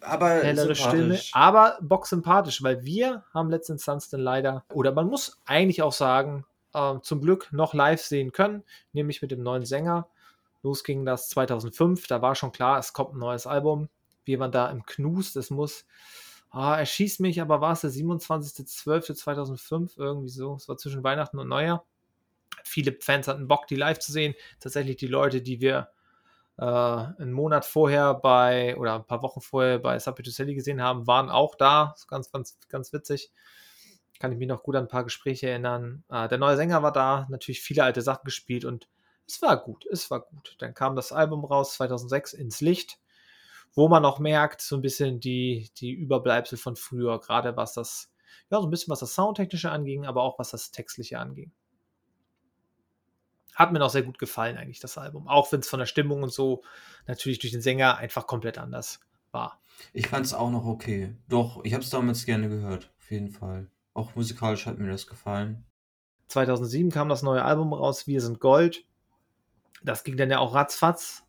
aber hellere Stimme. Aber boxsympathisch, weil wir haben letzten Instanz dann leider, oder man muss eigentlich auch sagen, äh, zum Glück noch live sehen können, nämlich mit dem neuen Sänger. Los ging das 2005, da war schon klar, es kommt ein neues Album. Wir waren da im Knus, das muss ah, er schießt mich, aber war es der 27.12.2005, irgendwie so. Es war zwischen Weihnachten und Neujahr. Viele Fans hatten Bock, die live zu sehen. Tatsächlich die Leute, die wir äh, einen Monat vorher bei, oder ein paar Wochen vorher bei Sapituselli gesehen haben, waren auch da. Ganz, ganz, ganz witzig. Kann ich mich noch gut an ein paar Gespräche erinnern. Äh, der neue Sänger war da, natürlich viele alte Sachen gespielt und es war gut, es war gut. Dann kam das Album raus, 2006, ins Licht wo man auch merkt, so ein bisschen die, die Überbleibsel von früher, gerade was das, ja, so ein bisschen was das Soundtechnische anging, aber auch was das Textliche anging. Hat mir noch sehr gut gefallen, eigentlich, das Album. Auch wenn es von der Stimmung und so natürlich durch den Sänger einfach komplett anders war. war. Ich fand es auch noch okay. Doch, ich habe es damals gerne gehört, auf jeden Fall. Auch musikalisch hat mir das gefallen. 2007 kam das neue Album raus, Wir sind Gold. Das ging dann ja auch ratzfatz.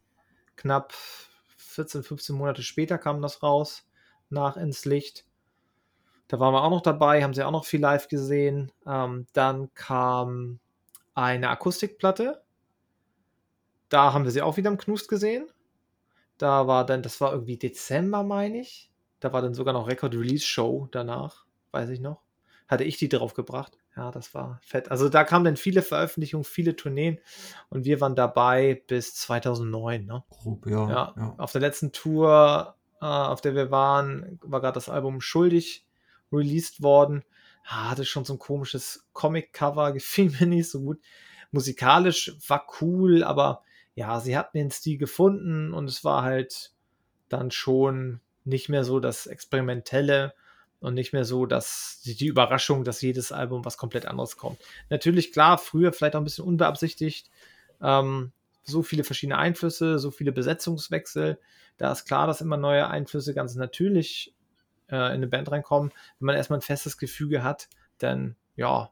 Knapp 14, 15 Monate später kam das raus, nach ins Licht. Da waren wir auch noch dabei, haben sie auch noch viel live gesehen. Ähm, dann kam eine Akustikplatte. Da haben wir sie auch wieder im Knust gesehen. Da war dann, das war irgendwie Dezember, meine ich. Da war dann sogar noch Record Release Show danach, weiß ich noch. Hatte ich die drauf gebracht. Ja, das war fett. Also da kamen dann viele Veröffentlichungen, viele Tourneen und wir waren dabei bis 2009. Ne? Grob, ja, ja, ja. Auf der letzten Tour, äh, auf der wir waren, war gerade das Album Schuldig released worden. Ja, hatte schon so ein komisches Comic-Cover, gefiel mir nicht so gut. Musikalisch war cool, aber ja, sie hatten den Stil gefunden und es war halt dann schon nicht mehr so das Experimentelle und nicht mehr so, dass die, Überraschung, dass jedes Album was komplett anderes kommt. Natürlich, klar, früher vielleicht auch ein bisschen unbeabsichtigt. Ähm, so viele verschiedene Einflüsse, so viele Besetzungswechsel. Da ist klar, dass immer neue Einflüsse ganz natürlich äh, in eine Band reinkommen. Wenn man erstmal ein festes Gefüge hat, dann ja,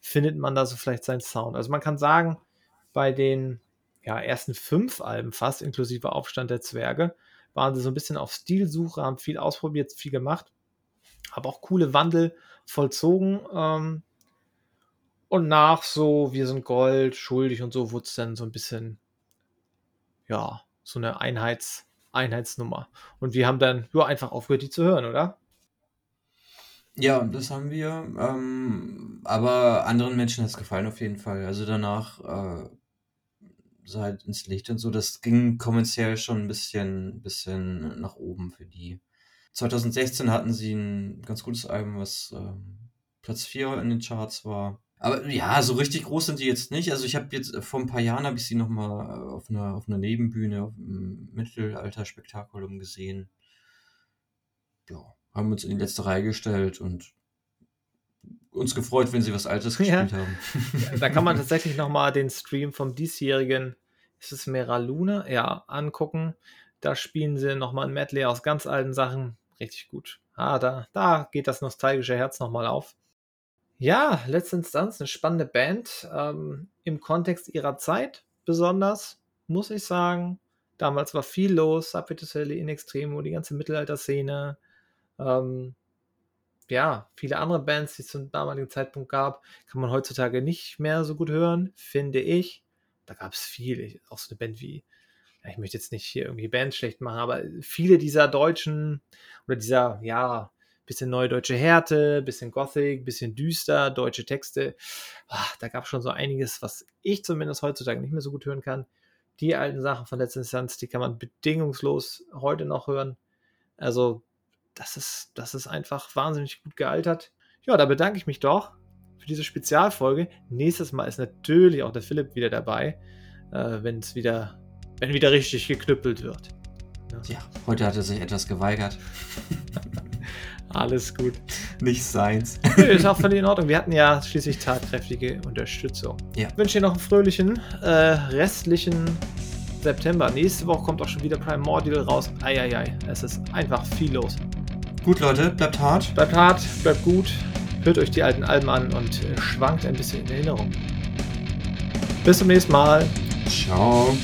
findet man da so vielleicht seinen Sound. Also man kann sagen, bei den ja, ersten fünf Alben fast, inklusive Aufstand der Zwerge, waren sie so ein bisschen auf Stilsuche, haben viel ausprobiert, viel gemacht, aber auch coole Wandel vollzogen. Ähm, und nach so, wir sind Gold, schuldig und so, wurde es dann so ein bisschen, ja, so eine Einheits, Einheitsnummer. Und wir haben dann nur einfach aufgehört, die zu hören, oder? Ja, das haben wir. Ähm, aber anderen Menschen hat es gefallen auf jeden Fall. Also danach äh, halt ins Licht und so. Das ging kommerziell schon ein bisschen, bisschen nach oben für die. 2016 hatten sie ein ganz gutes Album, was ähm, Platz 4 in den Charts war. Aber ja, so richtig groß sind die jetzt nicht. Also ich habe jetzt vor ein paar Jahren habe ich sie nochmal äh, auf einer, auf einer Nebenbühne, auf einem Mittelalter-Spektakulum gesehen. Ja, haben uns in die letzte Reihe gestellt und uns gefreut, wenn sie was Altes gespielt ja. haben. da kann man tatsächlich nochmal den Stream vom diesjährigen, ist es Mera Luna? Ja, angucken. Da spielen sie nochmal ein Medley aus ganz alten Sachen. Richtig gut. Ah, da, da geht das nostalgische Herz nochmal auf. Ja, letzte Instanz, eine spannende Band. Ähm, Im Kontext ihrer Zeit besonders, muss ich sagen. Damals war viel los. Subway in Extremo, die ganze Mittelalter-Szene. Ähm, ja, viele andere Bands, die es zum damaligen Zeitpunkt gab, kann man heutzutage nicht mehr so gut hören, finde ich. Da gab es viele, auch so eine Band wie, ich möchte jetzt nicht hier irgendwie Bands schlecht machen, aber viele dieser deutschen oder dieser, ja, bisschen neue deutsche Härte, bisschen Gothic, bisschen düster, deutsche Texte. Ach, da gab es schon so einiges, was ich zumindest heutzutage nicht mehr so gut hören kann. Die alten Sachen von letzter Instanz, die kann man bedingungslos heute noch hören. Also das ist, das ist einfach wahnsinnig gut gealtert. Ja, da bedanke ich mich doch für diese Spezialfolge. Nächstes Mal ist natürlich auch der Philipp wieder dabei, äh, wenn es wieder, wenn wieder richtig geknüppelt wird. Ja. heute hat er sich etwas geweigert. Alles gut. Nicht seins. Nee, ist auch völlig in Ordnung. Wir hatten ja schließlich tatkräftige Unterstützung. Ja. Ich wünsche dir noch einen fröhlichen, äh, restlichen September. Nächste Woche kommt auch schon wieder Primordial raus. Eieiei, es ist einfach viel los. Gut, Leute, bleibt hart. Bleibt hart, bleibt gut. Hört euch die alten Alben an und äh, schwankt ein bisschen in Erinnerung. Bis zum nächsten Mal. Ciao.